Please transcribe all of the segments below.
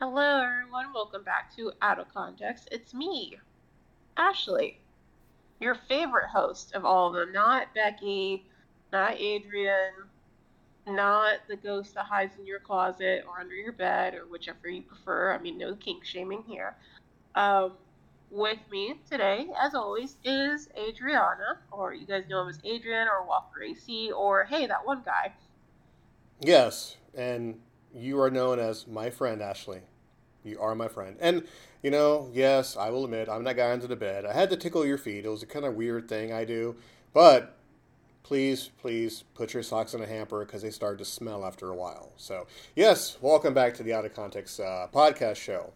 Hello, everyone. Welcome back to Out of Context. It's me, Ashley, your favorite host of all of them. Not Becky, not Adrian, not the ghost that hides in your closet or under your bed or whichever you prefer. I mean, no kink shaming here. Um, with me today, as always, is Adriana, or you guys know him as Adrian or Walker AC, or hey, that one guy. Yes, and you are known as my friend, Ashley. You are my friend. And, you know, yes, I will admit, I'm that guy under the bed. I had to tickle your feet. It was a kind of weird thing I do. But please, please put your socks in a hamper because they start to smell after a while. So, yes, welcome back to the Out of Context uh, podcast show.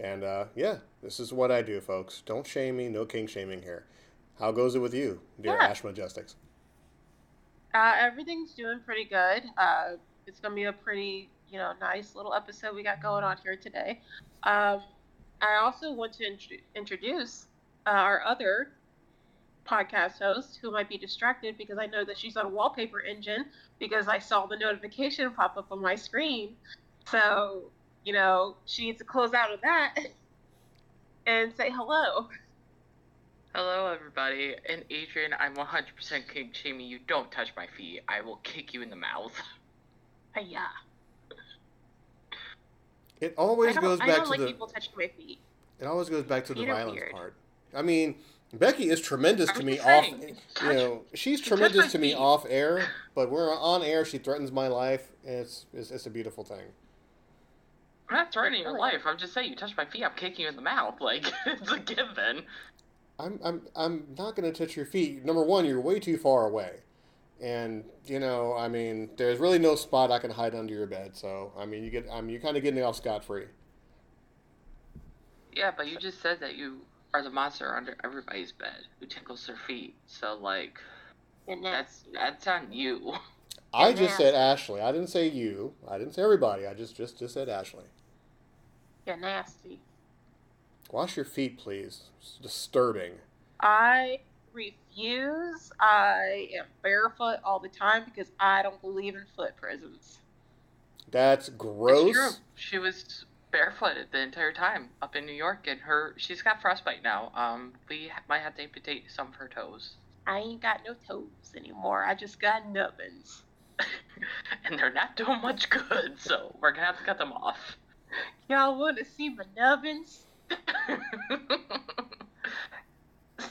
And, uh, yeah, this is what I do, folks. Don't shame me. No kink shaming here. How goes it with you, dear Yeah. Ash Majestics? Uh, everything's doing pretty good. Uh, it's gonna be a pretty, you know, nice little episode we got going on here today. Um, I also want to int- introduce uh, our other podcast host who might be distracted because I know that she's on Wallpaper Engine because I saw the notification pop up on my screen. So, you know, she needs to close out of that and say hello. Hello, everybody. And Adrian, I'm 100% kink shaming you. Don't touch my feet. I will kick you in the mouth. yeah. It always don't, goes I back don't to like the. people touching my feet. It always goes back to the violence weird. part. I mean, Becky is tremendous to I'm me just off. saying, You know, she's tremendous to me feet. off air, but when we're on air, she threatens my life. It's, it's it's a beautiful thing. I'm not threatening your life. I'm just saying, you touch my feet, I'm kicking you in the mouth. Like, it's a given. I'm I'm I'm not gonna touch your feet. Number one, you're way too far away, and you know, I mean, there's really no spot I can hide under your bed. So I mean, you get I'm you're kind of getting it off scot free. Yeah, but you just said that you are the monster under everybody's bed who tickles their feet. So, like, You're that's that's on you. I You're just said. Ashley. I didn't say you. I didn't say everybody. I just just just said Ashley. You're nasty. Wash your feet, please. It's disturbing. I refuse. I am barefoot all the time because I don't believe in foot prisons. That's gross. true. She was barefooted the entire time up in New York, and her she's got frostbite now. Um, we might have to amputate some of her toes, I ain't got no toes anymore. I just got nubbins. and they're not doing much good. So we're gonna have to cut them off. Y'all want to see my nubbins?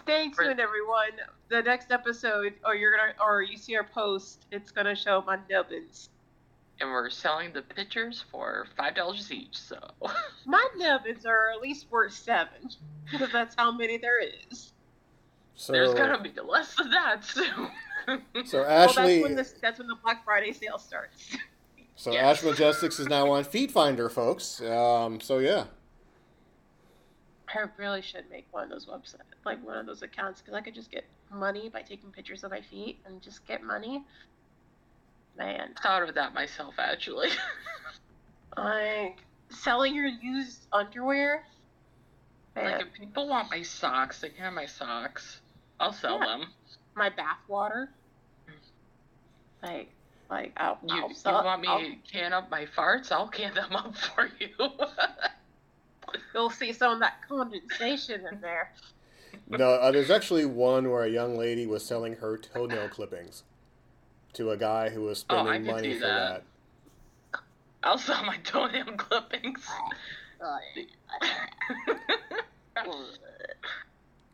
Stay tuned, everyone. The next episode, or you're gonna, or you see our post, it's gonna show my nubbins. and we're selling the pictures for five dollars each. So My nubbins are at least worth seven, because that's how many there is. So, there's gonna be less than that soon. so Well, Ashley, that's when this, that's when the Black Friday sale starts. so Yes. Ash Majestics is now on FeetFinder, folks. Um, so yeah, I really should make one of those websites, like one of those accounts, because I could just get money by taking pictures of my feet and just get money. Man, Thought of that myself actually. like selling your used underwear. Man, like if people want my socks, they can have my socks. I'll sell Yeah. them. my bath water. Like, like I'll, You, I'll you want me I'll- to can up my farts? I'll can them up for you. you'll see some of that condensation in there. no, uh, there's actually one where a young lady was selling her toenail clippings to a guy who was Oh, I spending can money see for that. that. I'll sell my toenail clippings.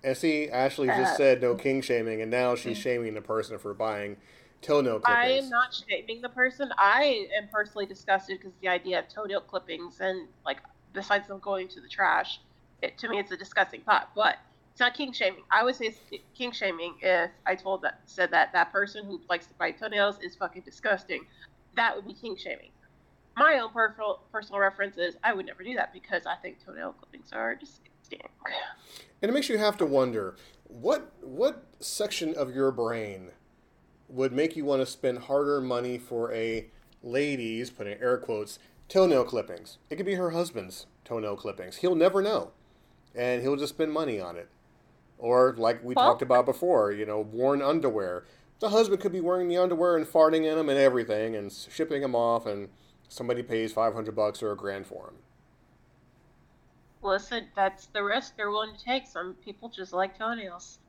And see, Ashley just Uh, said no kink shaming, and now she's shaming the person for buying toenail clippings. I am not shaming the person. I am personally disgusted because the idea of toenail clippings and like besides them going to the trash, it, to me it's a disgusting thought. But it's not kink shaming. I would say kink shaming if I told that said that that person who likes to bite toenails is fucking disgusting. That would be kink shaming. My own personal personal reference is I would never do that because I think toenail clippings are disgusting. And it makes you have to wonder what what section of your brain would make you want to spend harder money for a lady's putting air quotes toenail clippings. It could be her husband's toenail clippings. He'll never know, and he'll just spend money on it. Or like we Well- talked about before, you know, worn underwear. The husband could be wearing the underwear and farting in them and everything, and shipping them off, and somebody pays five hundred bucks or a grand for them. listen, that's the risk they're willing to take. Some people just like toenails,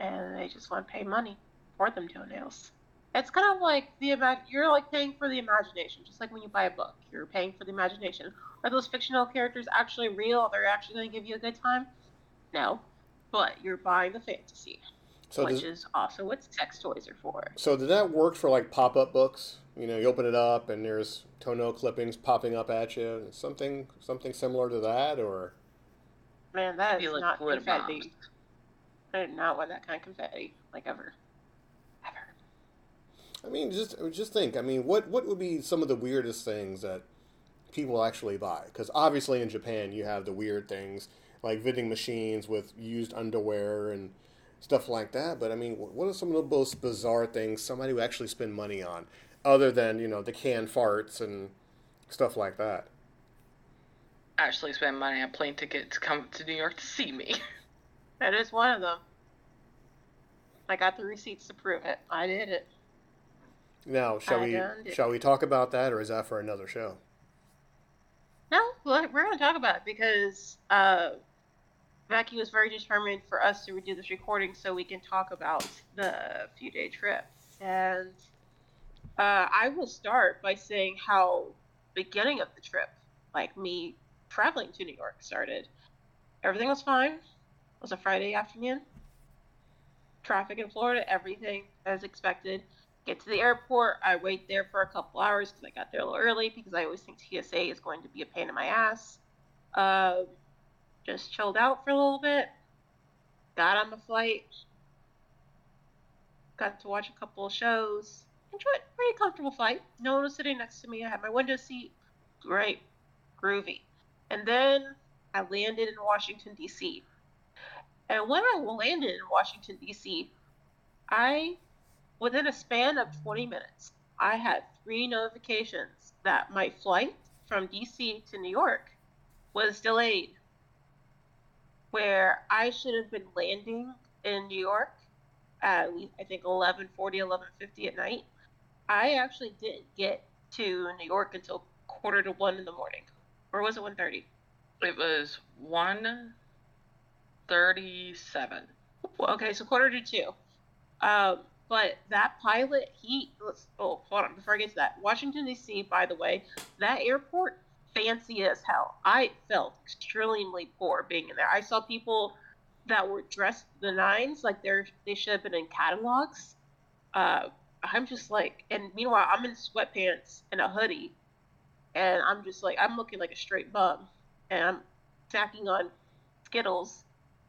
and they just want to pay money for them toenails. It's kind of like the imag- you're like paying for the imagination, just like when you buy a book, you're paying for the imagination. Are those fictional characters actually real? They're actually going to give you a good time? No, but you're buying the fantasy, so which does, is also what sex toys are for. So did that work for like pop-up books? You know, you open it up and there's toenail clippings popping up at you. Something, something similar to that, or man, that is not confetti. I did not want that kind of confetti, like ever, ever. I mean, just just think. I mean, what what would be some of the weirdest things that people actually buy? Because obviously in Japan you have the weird things like vending machines with used underwear and stuff like that. But I mean, what are some of the most bizarre things somebody would actually spend money on, other than you know the canned farts and stuff like that? Actually, spend money on plane tickets to come to New York to see me. That is one of them. I got the receipts to prove it. I did it. Now, shall I we shall we talk about that, or is that for another show? No, we're going to talk about it because uh, Becky was very determined for us to do this recording so we can talk about the few day trip. And uh, I will start by saying how beginning of the trip, like me traveling to New York, started. Everything was fine. It was a Friday afternoon. Traffic in Florida, everything as expected. Get to the airport. I wait there for a couple hours because I got there a little early because I always think TSA is going to be a pain in my ass. Uh, just chilled out for a little bit. Got on the flight. Got to watch a couple shows. Enjoyed a pretty comfortable flight. No one was sitting next to me. I had my window seat. Great. Groovy. And then I landed in Washington, D.C. And when I landed in Washington, D.C., I Within a span of 20 minutes, I had three notifications that my flight from DC to New York was delayed. Where I should have been landing in New York at I think 11:40, 11:50 at night. I actually didn't get to New York until quarter to one in the morning, or was it 1:30? It was 1:37. Okay, so quarter to two. Um, but that pilot, he oh hold on before I get to that. Washington D.C. By the way, that airport fancy as hell. I felt extremely poor being in there. I saw people that were dressed the nines like they're they should have been in catalogs. Uh, I'm just like, and meanwhile I'm in sweatpants and a hoodie, and I'm just like I'm looking like a straight bum, and I'm snacking on Skittles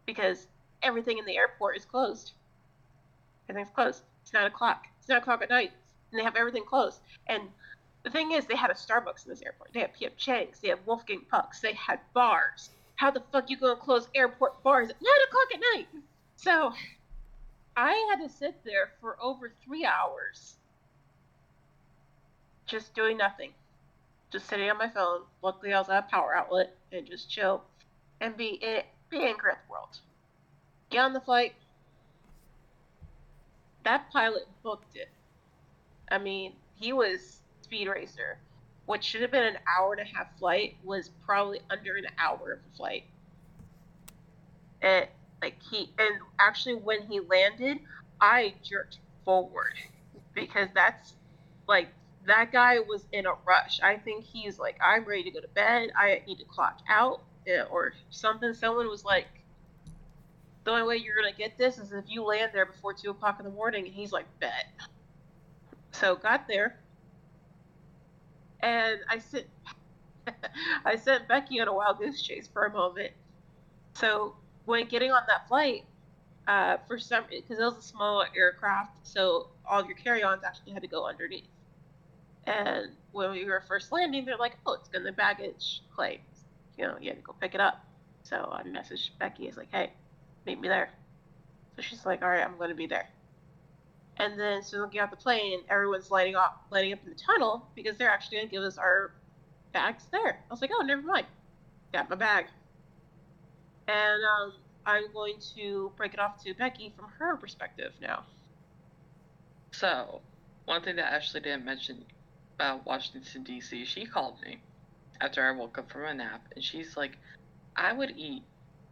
because everything in the airport is closed. Everything's closed. It's nine o'clock. It's nine o'clock at night, and they have everything closed. And the thing is, they had a Starbucks in this airport. They had P.F. Chang's. They had Wolfgang Puck's. They had bars. How the fuck you gonna close airport bars at nine o'clock at night? So, I had to sit there for over three hours, just doing nothing, just sitting on my phone. Luckily, I was at a power outlet and just chill and be in be in Earth World. Get on the flight, that pilot booked it. I mean, he was speed racer. What should have been an hour and a half flight was probably under an hour of a flight. And like he and actually when he landed, I jerked forward because that's like that guy was in a rush. I think he's like, I'm ready to go to bed. I need to clock out eh, or something. Someone was like, the only way you're gonna get this is if you land there before two o'clock in the morning. And he's like, bet. So got there, and I sent I sent Becky on a wild goose chase for a moment. So when getting on that flight, uh, for some because it was a small aircraft, so all your carry-ons actually had to go underneath. And when we were first landing, they're like, "Oh, it's in the baggage claim. You know, you had to go pick it up." So I messaged Becky. It's like, "Hey, meet me there. So she's like, all right, I'm going to be there. And then so get off the plane, everyone's lighting up, lighting up in the tunnel because they're actually going to give us our bags there. I was like, oh, never mind. Got my bag. And um, I'm going to break it off to Becky from her perspective now. So, one thing that Ashley didn't mention about Washington, D.C., she called me. after I woke up from a nap, and she's like, I would eat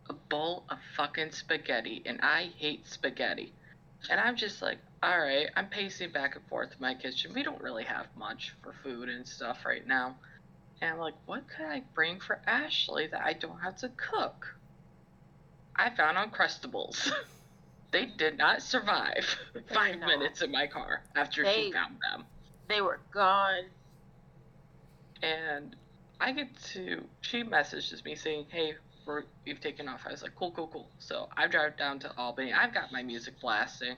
a bowl of fucking spaghetti, and I hate spaghetti. And I'm just like, all right, I'm pacing back and forth in my kitchen. We don't really have much for food and stuff right now. And I'm like, what could I bring for Ashley that I don't have to cook? I found Uncrustables. they did not survive five not. minutes in my car after They- she found them. They were gone. And I get to, she messages me saying, hey, we're, we've taken off. I was like, cool, cool, cool. So I drive down to Albany. I've got my music blasting.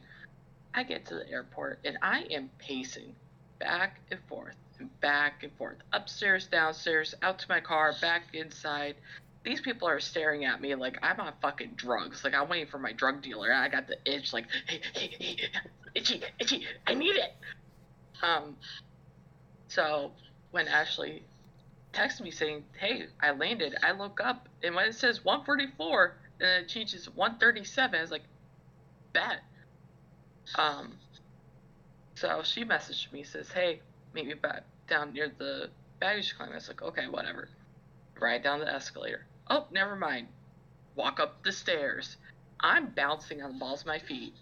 I get to the airport and I am pacing back and forth and back and forth, upstairs, downstairs, out to my car, back inside. These people are staring at me like I'm on fucking drugs. Like I'm waiting for my drug dealer. I got the itch, like, hey, hey, hey, itchy, itchy, I need it. Um, so when Ashley texted me saying, "Hey, I landed," I look up and when it says 144 and it changes 137, I was like, "Bet." Um. So she messaged me says, "Hey, meet me back down near the baggage claim." I was like, "Okay, whatever." Ride down the escalator. Oh, never mind. Walk up the stairs. I'm bouncing on the balls of my feet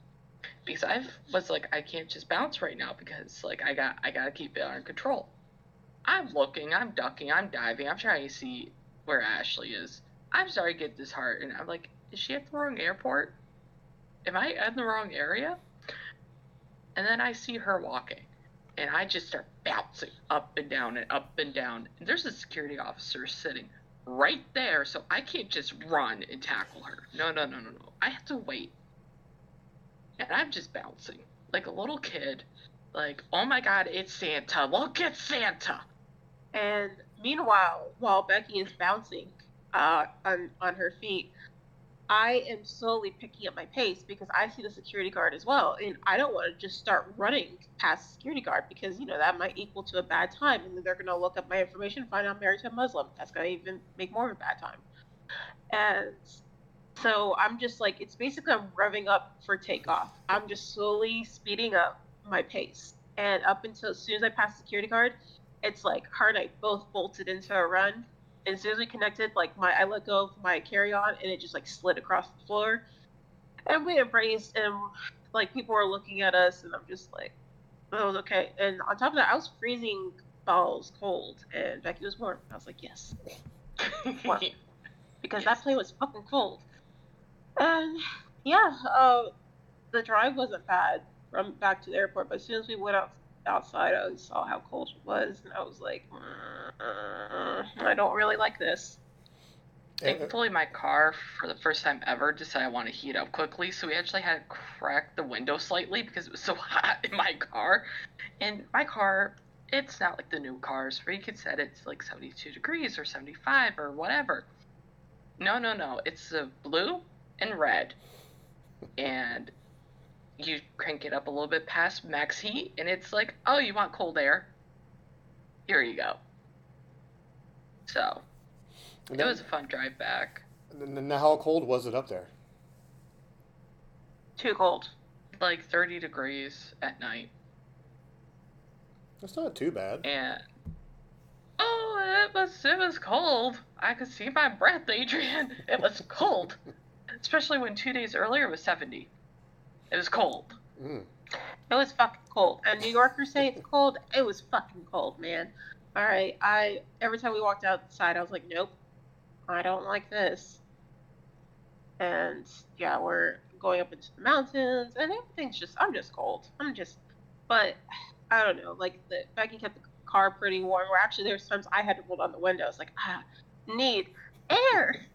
because I was like, I can't just bounce right now because like I got I gotta keep it under control. I'm looking, I'm ducking, I'm diving, I'm trying to see where Ashley is. I'm starting to get disheartened. I'm like, is she at the wrong airport? Am I in the wrong area? And then I see her walking, and I just start bouncing up and down and up and down. And there's a security officer sitting right there, so I can't just run and tackle her. No, no, no, no, no. I have to wait. And I'm just bouncing like a little kid. Like, oh my god, it's Santa. Look, it's Santa. And meanwhile, while Becky is bouncing uh, on on her feet, I am slowly picking up my pace because I see the security guard as well, and I don't want to just start running past the security guard because you know that might equal to a bad time, and they're gonna look up my information, find out I'm married to a Muslim. That's gonna even make more of a bad time. And so I'm just like, it's basically I'm revving up for takeoff. I'm just slowly speeding up my pace, and up until as soon as I pass the security guard, it's like hard. I both bolted into a run. And as soon as we connected, like my I let go of my carry on and it just like slid across the floor. And we embraced and like people were looking at us and I'm just like it was okay. And on top of that I was freezing balls cold and Becky was warm. I was like, Yes. Because that plane was fucking cold. And yeah, uh the drive wasn't bad from back to the airport, but as soon as we went out outside, I saw how cold it was, and I was like, "Mm, I don't really like this. Thankfully, my car, for the first time ever, decided I want to heat up quickly, so we actually had to crack the window slightly because it was so hot in my car. And my car, it's not like the new cars where you can set it to like 72 degrees or 75 or whatever. No, no, no. It's a blue and red. And you crank it up a little bit past max heat, and it's like, oh, you want cold air? Here you go. So, And it was a fun drive back. and then how cold was it up there? Too cold. like 30 degrees at night That's not too bad. and oh it was it was cold i could see my breath adrian it was cold especially when two days earlier it was 70 it was cold Mm. It was fucking cold. And New Yorkers say it's cold. It was fucking cold, man. All right. I every time we walked outside, I was like, nope, I don't like this. And yeah, we're going up into the mountains, and everything's just. I'm just cold. I'm just. But I don't know. Like the Becky kept the car pretty warm. Where actually there's times I had to roll down the windows. Like ah, need air.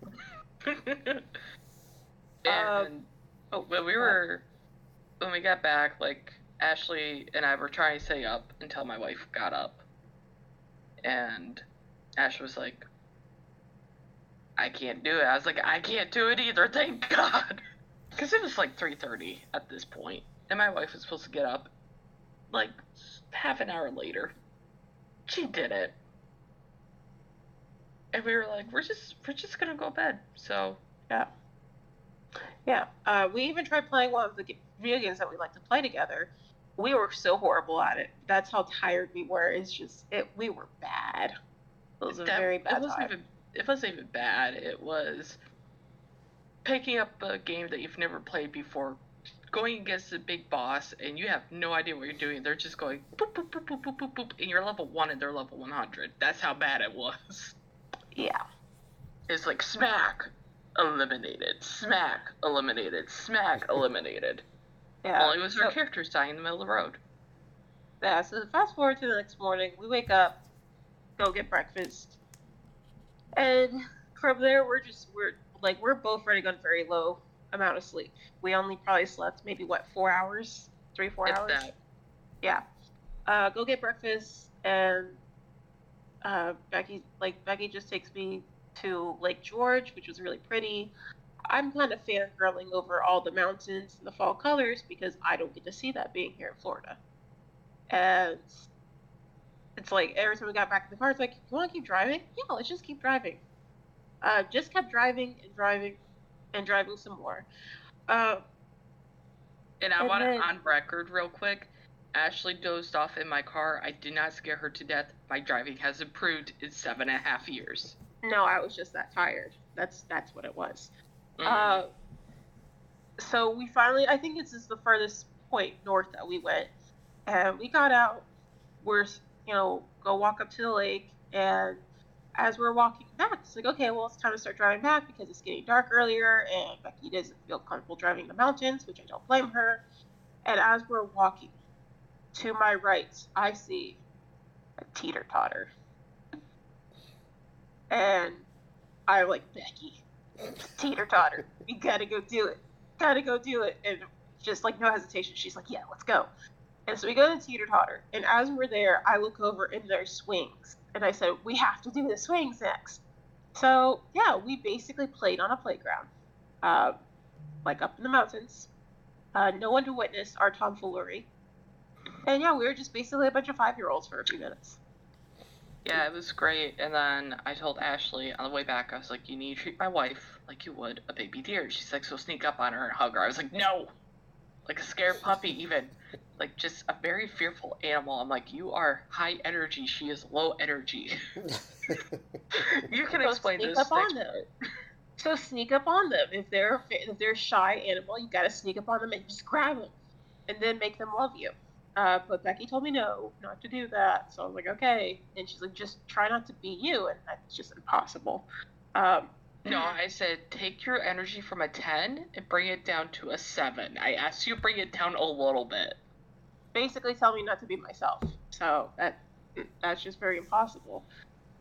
and oh, when we were when we got back like ashley and i were trying to stay up until my wife got up. And ash was like i can't do it. I was like i can't do it either thank god. Because it was like 3.30 at this point and my wife was supposed to get up like half an hour later. She did it. And we were like we're just we're just gonna go to bed. So Yeah, yeah. uh, we even tried playing one of the video games that we like to play together. We were so horrible at it. That's how tired we were. It's just it. We were bad. It was a That- very bad it wasn't time. even it wasn't even bad. It was picking up a game that you've never played before, going against a big boss, and you have no idea what you're doing. They're just going boop boop boop boop boop boop boop, and you're level one and they're level one hundred. That's how bad it was. Yeah. It's like smack, eliminated, smack, eliminated, smack, eliminated. Yeah. Only was our So- characters dying in the middle of the road. Yeah, so fast forward to the next morning, we wake up, go get breakfast, and from there we're just we're like we're both running on very low amount of sleep. We only probably slept maybe what four hours, three four If hours. that. Yeah. Uh, go get breakfast, and uh, Becky like Becky just takes me to Lake George, which was really pretty. I'm kind of fangirling over all the mountains and the fall colors because I don't get to see that being here in Florida. And it's like every time we got back in the car, it's like, you want to keep driving? Yeah, let's just keep driving. Uh, just kept driving and driving and driving some more. Uh, And I want it on record real quick. Ashley dozed off in my car. I did not scare her to death. My driving has improved in seven and a half years. no, I was just that tired. That's that's what it was. Mm. Uh, so we finally, I think this is the furthest point north that we went, and we got out. We're, you know, go walk up to the lake, and as we're walking back, it's like, okay, well, it's time to start driving back because it's getting dark earlier, and Becky doesn't feel comfortable driving the mountains, which I don't blame her. And as we're walking, to my right, I see a teeter totter, and I'm like, Becky, teeter totter. We gotta go do it. Gotta go do it. And just like no hesitation, she's like, yeah, let's go. And so we go to teeter totter. And as we're there, I look over and there's swings. And I said, we have to do the swings next. So yeah, we basically played on a playground, um, like up in the mountains. Uh, no one to witness our tomfoolery. And yeah, we were just basically a bunch of five year olds for a few minutes. Yeah, it was great. And then I told Ashley on the way back, I was like, you need to treat my wife like you would a baby deer. She's like, so sneak up on her and hug her. I was like, no! Like a scared puppy, even. Like just a very fearful animal. I'm like, you are high energy. She is low energy. you can So explain sneak this. up on next them. So sneak up on them. If they're if they're a shy animal, you gotta sneak up on them and just grab them, and then make them love you. Uh, but Becky told me no, not to do that. So I was like, okay. And she's like, just try not to be you, and that's just impossible. Um, No, I said take your energy from a 10 and bring it down to a 7. I asked you to bring it down a little bit. basically tell me not to be myself. So that that's just very impossible.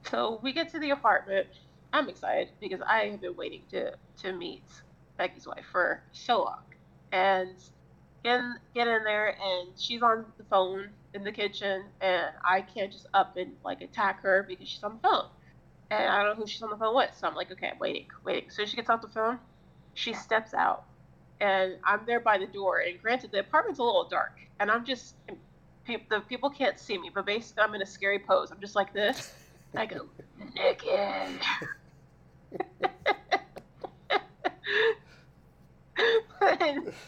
So we get to the apartment. I'm excited because I have been waiting to to meet Becky's wife for so long, and get in, get in there, and she's on the phone in the kitchen, and I can't just up and like attack her because she's on the phone, and I don't know who she's on the phone with. So I'm like, okay, I'm waiting, waiting. So she gets off the phone, she steps out, and I'm there by the door. And granted, the apartment's a little dark, and I'm just the people can't see me, but basically I'm in a scary pose. I'm just like this. I go naked.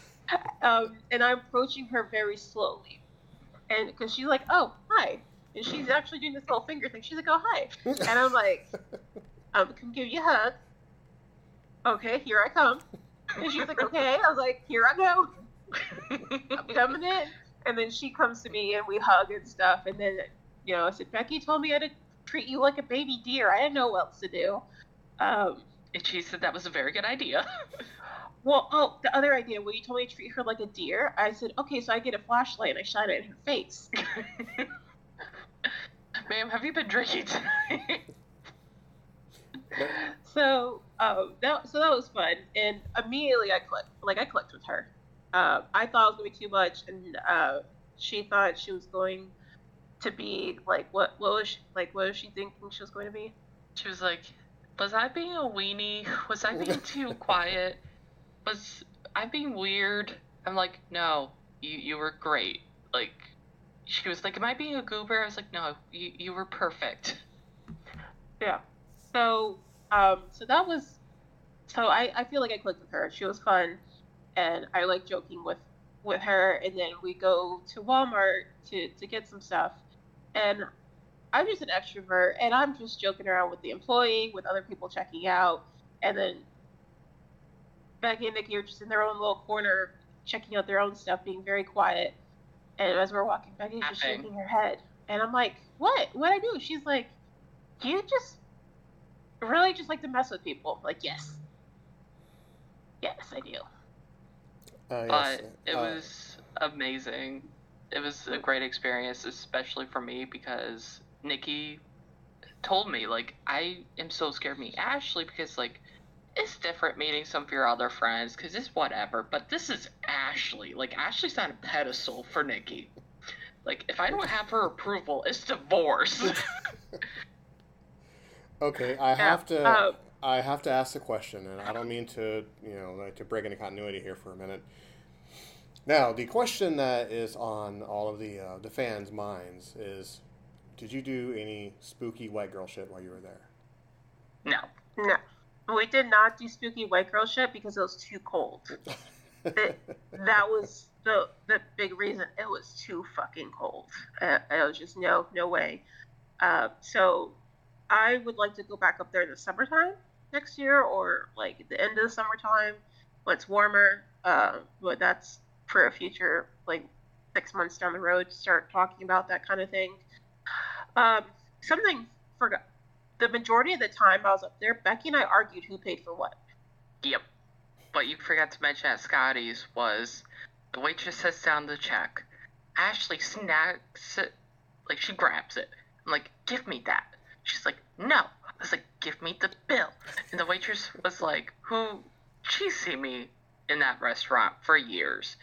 um, and I'm approaching her very slowly, and because she's like, "Oh, hi," and she's actually doing this little finger thing. She's like, "Oh, hi," and I'm like, "I'm gonna give you a hug." Okay, here I come. And she's like, "Okay," I was like, "Here I go." I'm coming in. And then she comes to me and we hug and stuff. And then, you know, I said, Becky told me I had to treat you like a baby deer. I didn't know what else to do. Um, and she said that was a very good idea. well, oh, the other idea, when you told me to treat her like a deer, I said, okay, so I get a flashlight and I shine it in her face. Ma'am, have you been drinking tonight? so, um, that, so that was fun. And immediately I clicked. Like, I clicked with her. Uh, I thought it was going to be too much. And uh, she thought she was going to be, like, what, what was she, like, what was she thinking she was going to be? she was like, was I being a weenie? Was I being too quiet? Was I being weird? I'm like, no, you, you were great. Like, she was like, am I being a goober? I was like, no, you, you were perfect. Yeah. So, um, so that was, so I, I feel like I clicked with her. She was fun, and I like joking with, with her. And then we go to Walmart to to get some stuff, and I'm just an extrovert and I'm just joking around with the employee, with other people checking out, and then Becky and Nikki are just in their own little corner checking out their own stuff, being very quiet. And as we're walking, Becky's just shaking her head. And I'm like, What? What I do? She's like, You just really just like to mess with people. I'm like, yes. Yes, I do. Uh, yes. but it uh, was amazing. It was a great experience, especially for me because Nikki told me like I am so scared of me Ashley because like it's different meeting some of your other friends because it's whatever, but this is Ashley. Like Ashley's on a pedestal for Nikki. Like if I don't have her approval, it's divorce. Okay, I have to. Uh, I have to ask the question, and I don't mean to, you know, like to break into continuity here for a minute. Now, the question that is on all of the uh, the fans' minds is: Did you do any spooky white girl shit while you were there? no. no. We did not do spooky white girl shit because it was too cold. It- that was the the big reason. It was too fucking cold. Uh, it was just no no way. Uh, so I would like to go back up there in the summertime next year, or like the end of the summertime when it's warmer. Uh, but that's for a future like six months down the road to start talking about that kind of thing. Um, something forgot. The majority of the time I was up there, Becky and I argued who paid for what. Yep. But you forgot to mention at Scotty's was the waitress sets down the check. Ashley snacks it, like she grabs it. I'm like, give me that. She's like, no. I was like, give me the bill. And the waitress was like, who? She's seen me in that restaurant for years.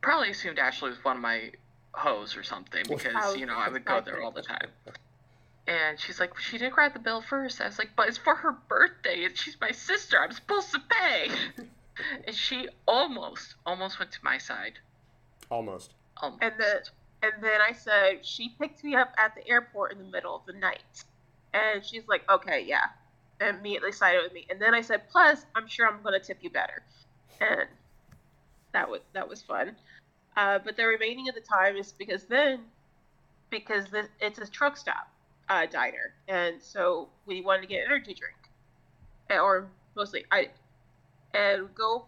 Probably assumed Ashley was one of my hoes or something because, you know, I would go there all the time. And she's like, she didn't grab the bill first. I was like, but it's for her birthday and she's my sister. I'm supposed to pay. and she almost, almost went to my side. Almost. Almost. And then, and then I said she picked me up at the airport in the middle of the night, and she's like, "Okay, yeah," and immediately sided with me. And then I said, "Plus, I'm sure I'm gonna tip you better," and that was that was fun. Uh, but the remaining of the time is because then, because this, it's a truck stop uh, diner, and so we wanted to get an energy drink, Eh, or mostly I, and go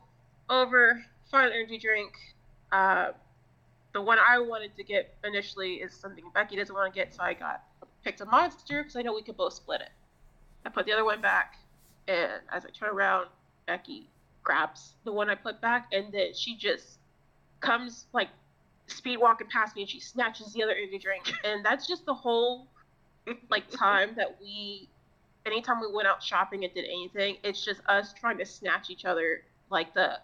over find an energy drink. Uh, the one I wanted to get initially is something Becky doesn't want to get, so I got picked a monster because I know we could both split it. I put the other one back, and as I turn around, Becky grabs the one I put back, and then she just comes like speed walking past me, and she snatches the other energy drink, and that's just the whole like time that we, anytime we went out shopping and did anything, it's just us trying to snatch each other like the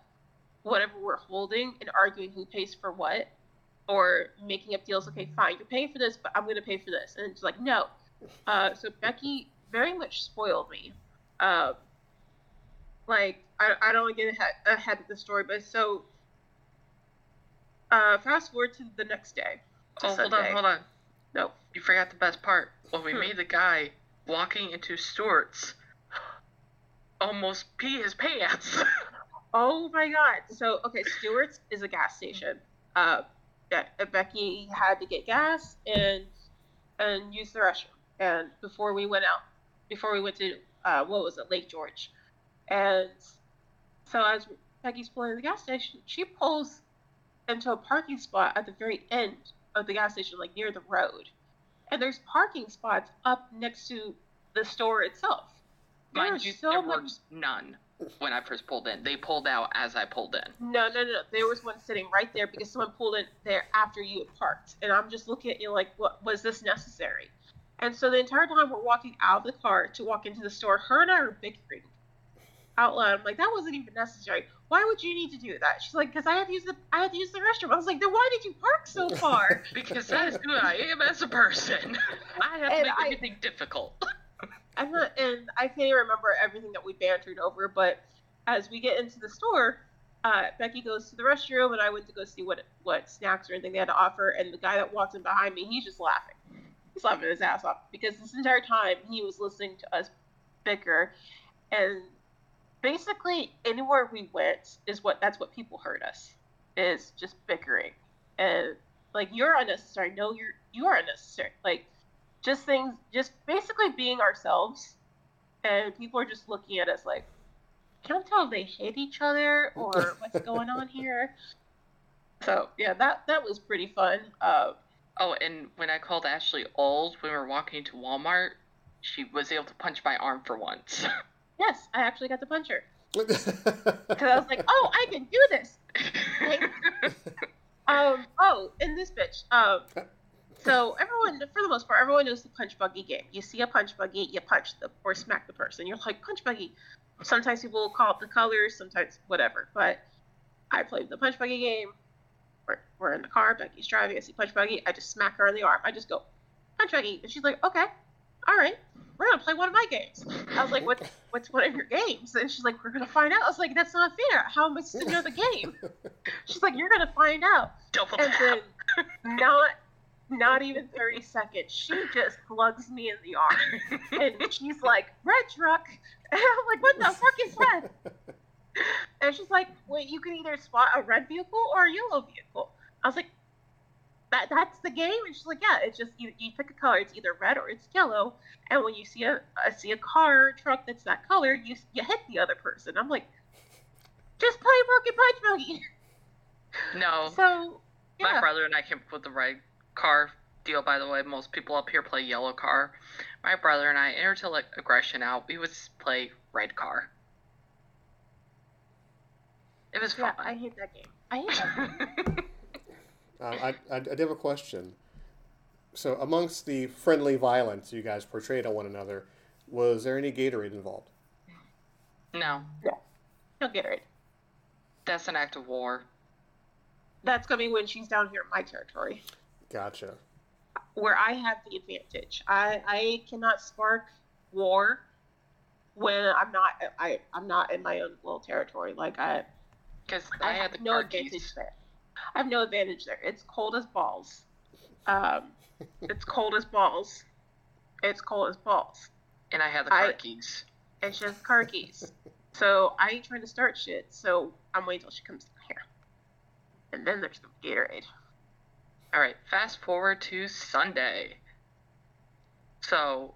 whatever we're holding and arguing who pays for what or making up deals. Okay, fine, you're paying for this, but I'm going to pay for this. And it's like, no. Uh, so Becky very much spoiled me. Uh, like, I, I don't want to get ahead, ahead of the story, but so uh, fast forward to the next day. oh, hold on, hold on. No. You forgot the best part. When we Hmm. made the guy walking into Stewart's almost pee his pants. Oh my god. So, okay, Stewart's is a gas station. Uh, Be- Becky had to get gas and and use the restroom. And before we went out, before we went to uh, what was it, Lake George, and so as Becky's pulling in the gas station, she pulls into a parking spot at the very end of the gas station, like near the road. And there's parking spots up next to the store itself. There Mind was you, so there much were none when I first pulled in. They pulled out as I pulled in. No, no, no, no. There was one sitting right there because someone pulled in there after you had parked. And I'm just looking at you like, what was this necessary? And so the entire time we're walking out of the car to walk into the store, her and I are bickering out loud. I'm like, that wasn't even necessary. Why would you need to do that? She's like, because I had to use the I had to use the restroom. I was like, then why did you park so far? Because that is who I am as a person. I have to make I- everything difficult. I'm not, and I can't even remember everything that we bantered over, but as we get into the store, uh, Becky goes to the restroom, and I went to go see what what snacks or anything they had to offer, and the guy that walked in behind me, he's just laughing. He's laughing his ass off because this entire time he was listening to us bicker, and basically anywhere we went is what that's what people heard us is just bickering, and like you're unnecessary. No, you're you are unnecessary. Like just things, just basically being ourselves, and people are just looking at us like, can't tell if they hate each other or what's going on here. So yeah, that that was pretty fun. Uh, oh, and when I called Ashley old when we were walking to Walmart, she was able to punch my arm for once. yes, I actually got to punch her because I was like, oh, I can do this. um. Oh, and this bitch. Um. So everyone, for the most part, everyone knows the punch buggy game. You see a punch buggy, you punch the or smack the person. You're like punch buggy. Sometimes people will call it the colors, sometimes whatever. But I played the punch buggy game. We're, we're in the car. Becky's driving. I see punch buggy. I just smack her in the arm. I just go punch buggy, and she's like, okay, all right, we're gonna play one of my games. I was like, what, what's one of your games? And she's like, we're gonna find out. I was like, that's not fair. How am I supposed to know the game? She's like, you're gonna find out. Double and tap. then not not even 30 seconds, she just plugs me in the arm. And she's like, red truck. And I'm like, what the fuck is red? And she's like, wait, you can either spot a red vehicle or a yellow vehicle. I was like, that that's the game? And she's like, yeah, it's just you, you pick a color. It's either red or it's yellow. And when you see a, a see a car truck that's that color, you you hit the other person. I'm like, just play Broken Punch Buggy. No, So my brother and I came up with the right car deal. By the way, most people up here play yellow car. My brother and I, in to let aggression out, we would play red car. It was yeah, fun. I hate that game. I hate that game. Um, I, I, I do have a question. So, amongst the friendly violence you guys portrayed on one another, was there any Gatorade involved? no, No Gatorade. that's an act of war. That's gonna be when she's down here in my territory, Gotcha. where I have the advantage. I I cannot spark war when I'm not I I'm not in my own little territory. Like I Because I, I, had have the no car advantage keys. there. I have no advantage there. It's cold as balls. Um, it's cold as balls. It's cold as balls. And I have the car I- keys. And she has car keys. So I ain't trying to start shit. So I'm waiting till she comes down here. And then there's the Gatorade. All right, fast forward to Sunday. So,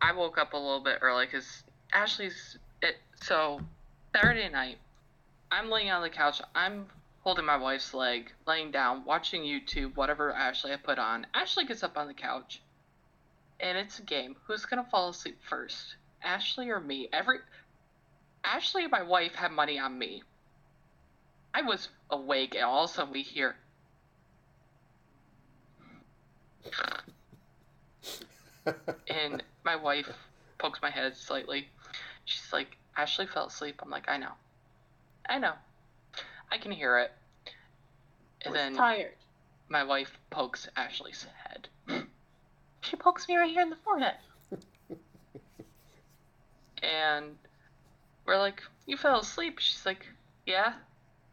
I woke up a little bit early because Ashley's. It, so, Saturday night, I'm laying on the couch. I'm holding my wife's leg, laying down, watching YouTube, whatever Ashley had put on. Ashley gets up on the couch, and it's a game. Who's gonna fall asleep first, Ashley or me? Every Ashley and my wife had money on me. I was awake, and all of a sudden we hear and my wife pokes my head slightly. She's like, Ashley fell asleep. I'm like, I know. I know. I can hear it. And was then tired. my wife pokes Ashley's head. She pokes me right here in the forehead. And we're like, You fell asleep? She's like, Yeah.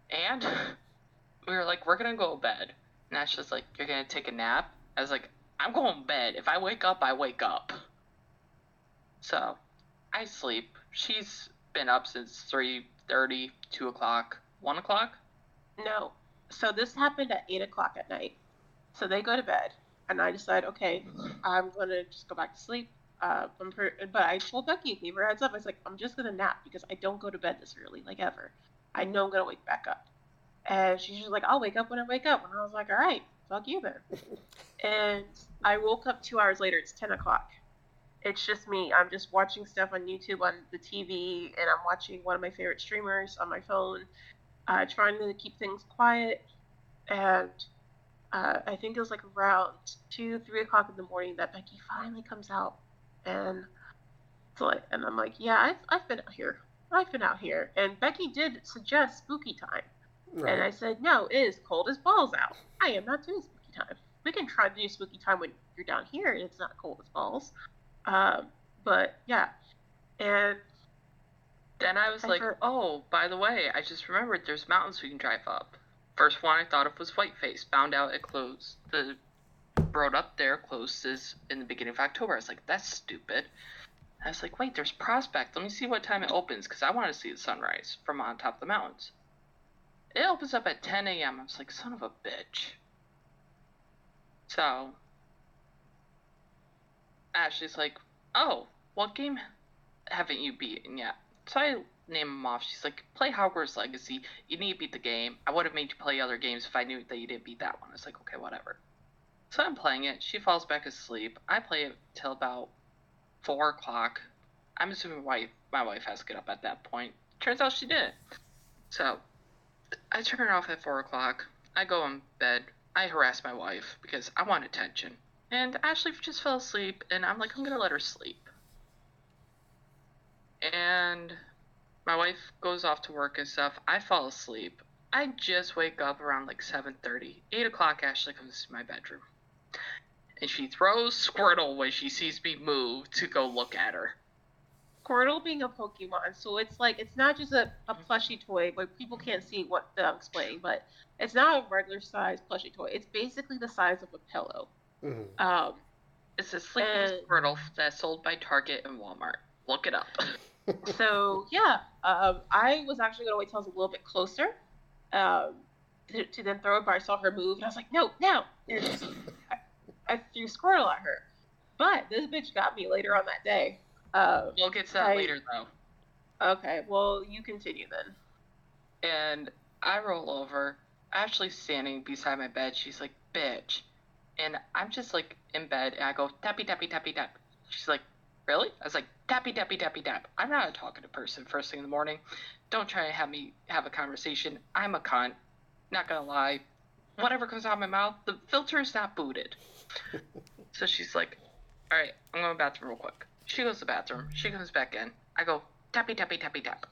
And we were like, We're gonna go to bed. And Ashley's like, You're gonna take a nap? I was like, I'm going to bed. If I wake up, I wake up. So I sleep. She's been up since 3.30, 2 o'clock, 1 o'clock. No. So this happened at eight o'clock at night. So they go to bed, and I decide, okay, I'm gonna just go back to sleep. Uh, I'm per- but I told Becky, gave her heads up. I was like, I'm just gonna nap because I don't go to bed this early, like ever. I know I'm gonna wake back up. And she's just like, I'll wake up when I wake up. And I was like, all right, fuck you then. and I woke up two hours later. It's ten o'clock. It's just me. I'm just watching stuff on YouTube on the TV, and I'm watching one of my favorite streamers on my phone uh, trying to keep things quiet. And uh, I think it was like around two, three o'clock in the morning that Becky finally comes out, and so like, and I'm like, yeah, I've I've been out here. I've been out here. And Becky did suggest spooky time, and I said, no, it is cold as balls out. I am not doing spooky time. We can try to do spooky time when you're down here and it's not cold as balls. Um, but yeah, and Then I was I like, heard- oh, by the way, I just remembered there's mountains we can drive up. First one I thought of was Whiteface. Found out it closed. The road up there closes in the beginning of October. I was like, that's stupid. I was like, wait, there's Prospect. Let me see what time it opens because I want to see the sunrise from on top of the mountains. It opens up at 10 a.m. I was like, son of a bitch. So, Ashley's like, "Oh, what game haven't you beaten yet?" So I name them off. She's like, "Play Hogwarts Legacy. You need to beat the game. I would have made you play other games if I knew that you didn't beat that one." It's like, "Okay, whatever." So I'm playing it. She falls back asleep. I play it till about four o'clock. I'm assuming wife, my wife has to get up at that point. Turns out she didn't. So I turn it off at four o'clock. I go in bed. I harass my wife because I want attention. And Ashley just fell asleep, and I'm like, I'm gonna let her sleep. And my wife goes off to work and stuff. I fall asleep. I just wake up around like 7:30. 8 o'clock, Ashley comes to my bedroom. And she throws Squirtle when she sees me move to go look at her. Squirtle being a Pokemon, so it's like it's not just a, a plushie toy where people can't see what I'm explaining, but it's not a regular size plushie toy. It's basically the size of a pillow. Mhm. Um, It's a sleeping And- Squirtle that's sold by Target and Walmart. Look it up. so yeah, um, I was actually gonna wait till I was a little bit closer, um, to, to then throw it, but I saw her move, and I was like, no, no, I, I threw Squirtle at her. But this bitch got me later on that day. Um, we'll get to that I- later though. okay, well you continue then. And I roll over. Ashley's standing beside my bed. She's like, bitch. And I'm just like in bed and I go, tappy, tappy, tappy, tap. She's like, really? I was like, tappy, tappy, tappy, tap. I'm not a talkative person first thing in the morning. Don't try to have me have a conversation. I'm a cunt. Not gonna lie. Whatever comes out of my mouth, the filter is not booted. so she's like, all right, I'm going to the bathroom real quick. She goes to the bathroom. She comes back in. I go, tappy, tappy, tappy, tap.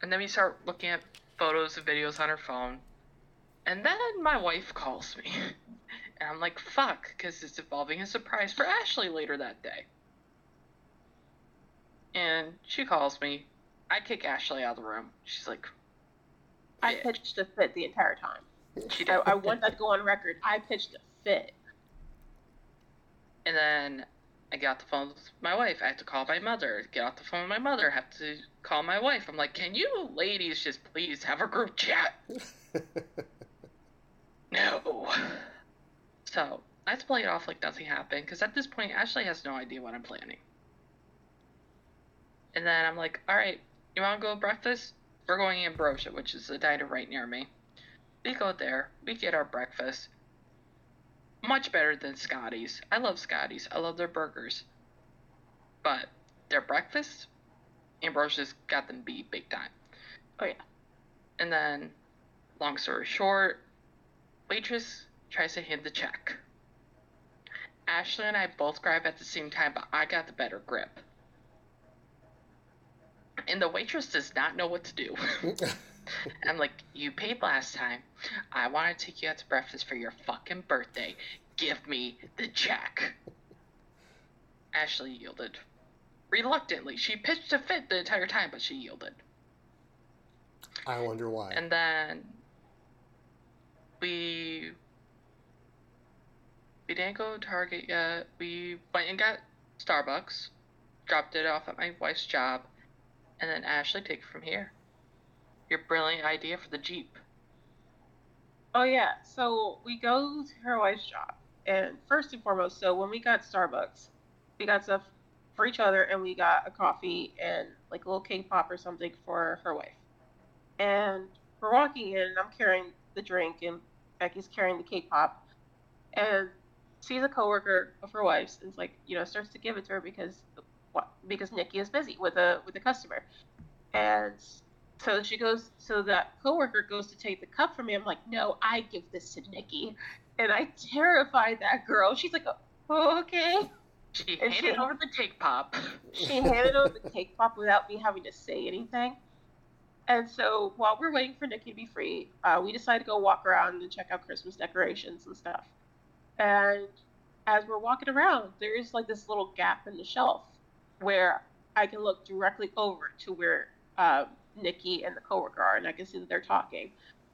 And then we start looking at photos and videos on her phone. And then my wife calls me. And I'm like, fuck, because it's involving a surprise for Ashley later that day. And she calls me. I kick Ashley out of the room. She's like, I Yeah. pitched a fit the entire time. she I, did. I want that to go on record. I pitched a fit. And then I get off the phone with my wife. I have to call my mother. Get off the phone with my mother. have to call my wife. I'm like, can you ladies just please have a group chat? No. So I have to play it off like nothing happened because at this point, Ashley has no idea what I'm planning. And then I'm like, all right, you want to go breakfast? We're going to Ambrosia, which is a diner right near me. We go there. We get our breakfast. Much better than Scotty's. I love Scotty's. I love their burgers. But their breakfast, Ambrosia's got them beat big time. Oh, yeah. And then, long story short, waitress tries to hand the check. Ashley and I both grab at the same time, but I got the better grip. And the waitress does not know what to do. I'm like, you paid last time. I want to take you out to breakfast for your fucking birthday. Give me the check. Ashley yielded. Reluctantly. She pitched a fit the entire time, but she yielded. I wonder why. And then we we didn't go to Target yet. We went and got Starbucks, dropped it off at my wife's job, and then Ashley take it from here. Your brilliant idea for the Jeep. Oh yeah. So we go to her wife's job, and first and foremost, so when we got Starbucks, we got stuff for each other, and we got a coffee and like a little cake pop or something for her wife. And we're walking in, and I'm carrying the drink, and Becky's carrying the cake pop, and sees a coworker of her wife's, and it's like you know starts to give it to her because what because Nikki is busy with a with a customer, and so she goes, so that coworker goes to take the cup from me. I'm like, no, I give this to Nikki. And I terrified that girl. She's like, oh, okay. She And handed she- over the cake pop. She handed over the cake pop without me having to say anything. And so while we're waiting for Nikki to be free, uh, we decide to go walk around and check out Christmas decorations and stuff. And as we're walking around, there's like this little gap in the shelf where I can look directly over to where um, Nikki and the coworker are, and I can see that they're talking.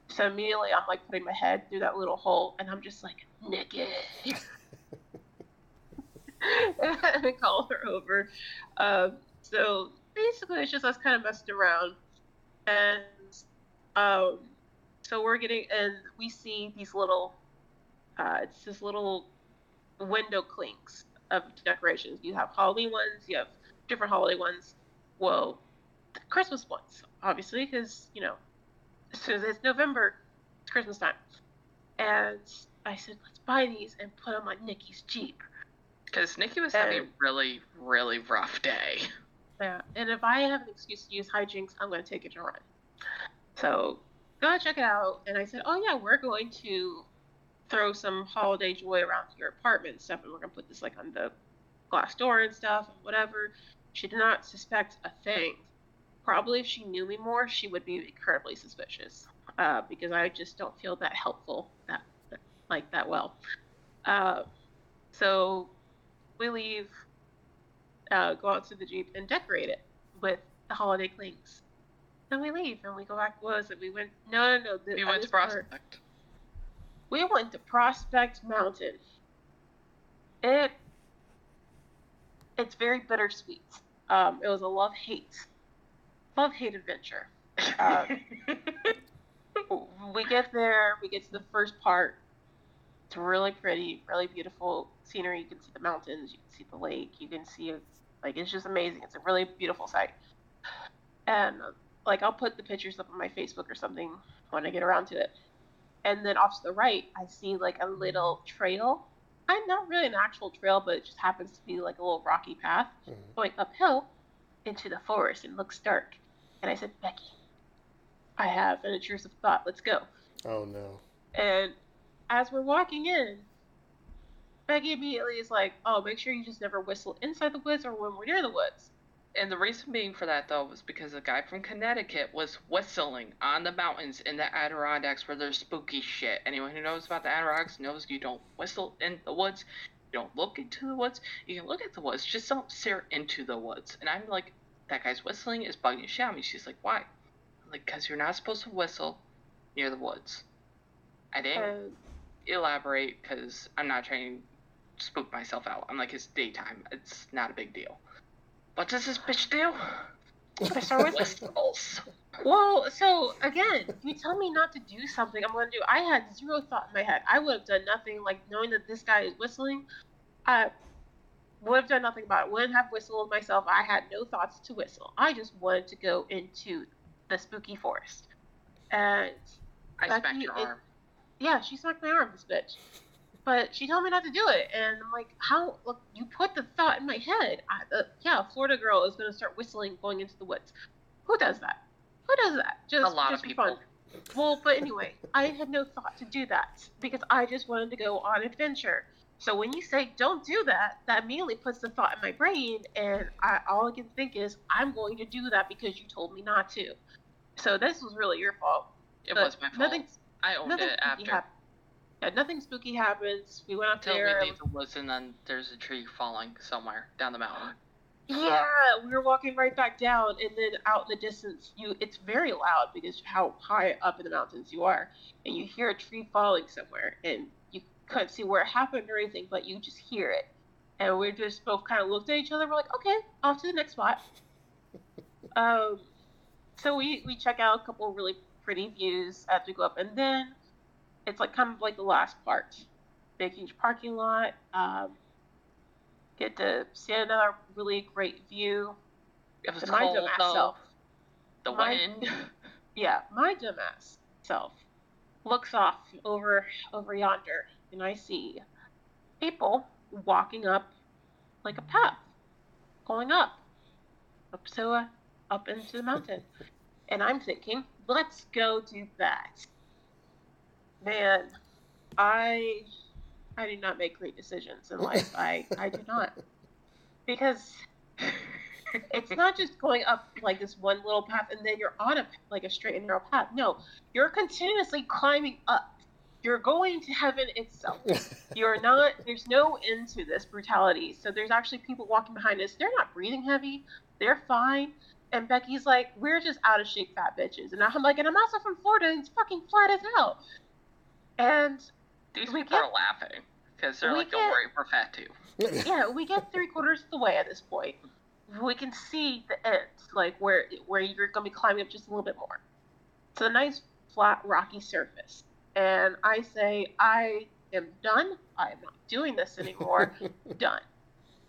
So immediately, I'm like putting my head through that little hole, and I'm just like, Nikki. and I call her over. Um, so basically, it's just us kind of messing around, and um, so we're getting, and we see these little, uh, it's this little window clings of decorations. You have Halloween ones, you have different holiday ones. Well, Christmas ones, obviously, because you know, as soon as it's November, it's Christmas time. And I said, let's buy these and put them on Nikki's Jeep. Because Nikki was having a really, really rough day. Yeah, and if I have an excuse to use hijinks, I'm going to take it to run. So go check it out. And I said, oh yeah, we're going to throw some holiday joy around your apartment and stuff, and we're going to put this like on the glass door and stuff and whatever. She did not suspect a thing. Probably if she knew me more, she would be incredibly suspicious uh, because I just don't feel that helpful that like that well. Uh, so we leave, uh, go out to the Jeep and decorate it with the holiday clings. Then we leave and we go back. What was it? We went. No, no, no. The, we went to Prospect. Part, we went to Prospect Mountain. It. It's very bittersweet. Um, it was a love hate, love hate adventure. Uh, we get there. We get to the first part. It's really pretty, really beautiful scenery. You can see the mountains, you can see the lake, you can see it's like it's just amazing. It's a really beautiful sight. And like I'll put the pictures up on my Facebook or something when I get around to it. And then off to the right, I see like a little trail. I'm not really an actual trail, but it just happens to be like a little rocky path mm-hmm. going uphill into the forest and looks dark. And I said, Becky, I have an intrusive thought. Let's go. Oh no. And as we're walking in, Becky immediately is like, "Oh, make sure you just never whistle inside the woods or when we're near the woods." And the reason being for that though was because a guy from Connecticut was whistling on the mountains in the Adirondacks where there's spooky shit. Anyone who knows about the Adirondacks knows you don't whistle in the woods. You don't look into the woods. You can look at the woods, just don't stare into the woods. And I'm like, that guy's whistling is bugging the shit out of me. She's like, why? I'm like, because you're not supposed to whistle near the woods. I didn't. Uh, elaborate because I'm not trying to spook myself out. I'm like, it's daytime. It's not a big deal. What does this bitch do? I start with whistles. Well, so again, you tell me not to do something, I'm to do. I had zero thought in my head. I would have done nothing. Like knowing that this guy is whistling, I would have done nothing about it. Wouldn't have whistled myself. I had no thoughts to whistle. I just wanted to go into the spooky forest, and I smacked your arm yeah, she smacked my arm, this bitch. But she told me not to do it, and I'm like, how? Look, you put the thought in my head. I, uh, yeah, Florida girl is gonna start whistling going into the woods. Who does that? Who does that? Just a lot just of people. Fun. Well, but anyway, I had no thought to do that because I just wanted to go on adventure. So when you say don't do that, that immediately puts the thought in my brain, and I, all I can think is I'm going to do that because you told me not to. So this was really your fault. It but was my fault. Nothing, I owned nothing it after. Hap- yeah, nothing spooky happens. We went up Until there. we leave the woods and then there's a tree falling somewhere down the mountain. Yeah, we were walking right back down, and then out in the distance, you it's very loud because how high up in the mountains you are, and you hear a tree falling somewhere, and you couldn't see where it happened or anything, but you just hear it, and we just both kind of looked at each other. We're like, okay, off to the next spot. um, so we we check out a couple really pretty views as we go up, and then it's like kind of like the last part. Big huge parking lot. Um, get to see another really great view. It was my cold, dumbass self. The my, wind. Yeah, my dumbass self looks off over over yonder, and I see people walking up like a path, going up, up so uh, up into the mountain, and I'm thinking, let's go do that. Man, I I do not make great decisions in life. I I do not because it's not just going up like this one little path and then you're on a like a straight and narrow path. No, you're continuously climbing up. You're going to heaven itself. You're not. There's no end to this brutality. So there's actually people walking behind us. They're not breathing heavy. They're fine. And Becky's like, we're just out of shape fat bitches. And I'm like, and I'm also from Florida and it's fucking flat as hell. And these people get, are laughing because they're like, don't worry, we're fat too. yeah, we get three quarters of the way at this point. We can see the end, like where where you're gonna be climbing up just a little bit more. It's a nice flat rocky surface. And I say, I am done. I am not doing this anymore. done.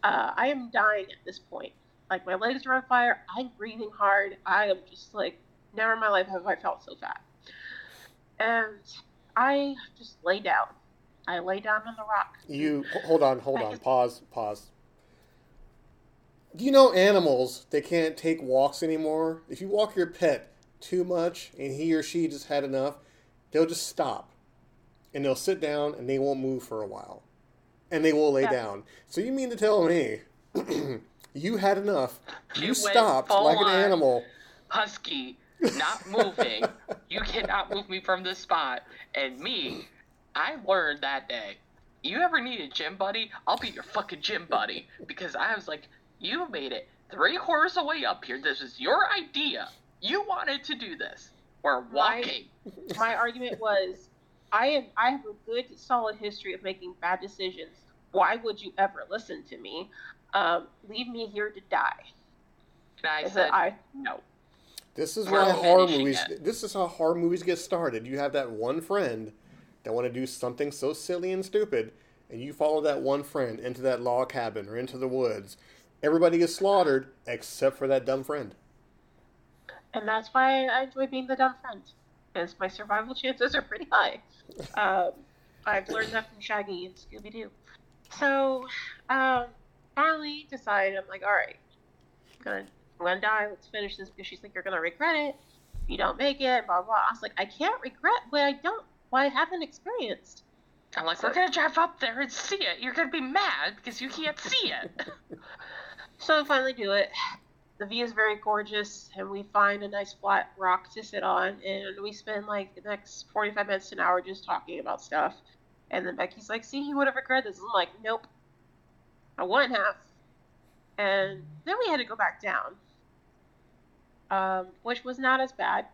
Uh, I am dying at this point. Like my legs are on fire. I'm breathing hard. I am just like never in my life have I felt so fat. And I just lay down. I lay down on the rock. You hold on, hold on, pause, pause. Do you know animals? They can't take walks anymore. If you walk your pet too much and he or she just had enough, they'll just stop and they'll sit down and they won't move for a while and they will lay yeah. down. So you mean to tell me you had enough? You, you stopped like an animal. Husky, not moving. you cannot move me from this spot. And me, I learned that day. You ever need a gym buddy? I'll be your fucking gym buddy. Because I was like, you made it three quarters away up here. This is your idea. You wanted to do this. We're walking. My, my argument was I have I have a good solid history of making bad decisions. Why would you ever listen to me? Um, leave me here to die. And I said, I, no. This is why horror movies. It. This is how horror movies get started. You have that one friend that want to do something so silly and stupid, and you follow that one friend into that log cabin or into the woods. Everybody gets slaughtered except for that dumb friend. And that's why I enjoy being the dumb friend, because my survival chances are pretty high. um, I've learned that from Shaggy and Scooby Doo. So, um, finally decided I'm like, all right, I'm gonna, I'm gonna die. Let's finish this because she's like, you're gonna regret it you don't make it. Blah blah. I was like, I can't regret what I don't, what I haven't experienced. I'm like, so, we're gonna drive up there and see it. You're gonna be mad because you can't see it. so I finally do it. The view is very gorgeous, and we find a nice flat rock to sit on, and we spend like the next 45 minutes to an hour just talking about stuff. And then Becky's like, see, he would have regretted this. I'm like, nope. I wouldn't have. And then we had to go back down, um, which was not as bad.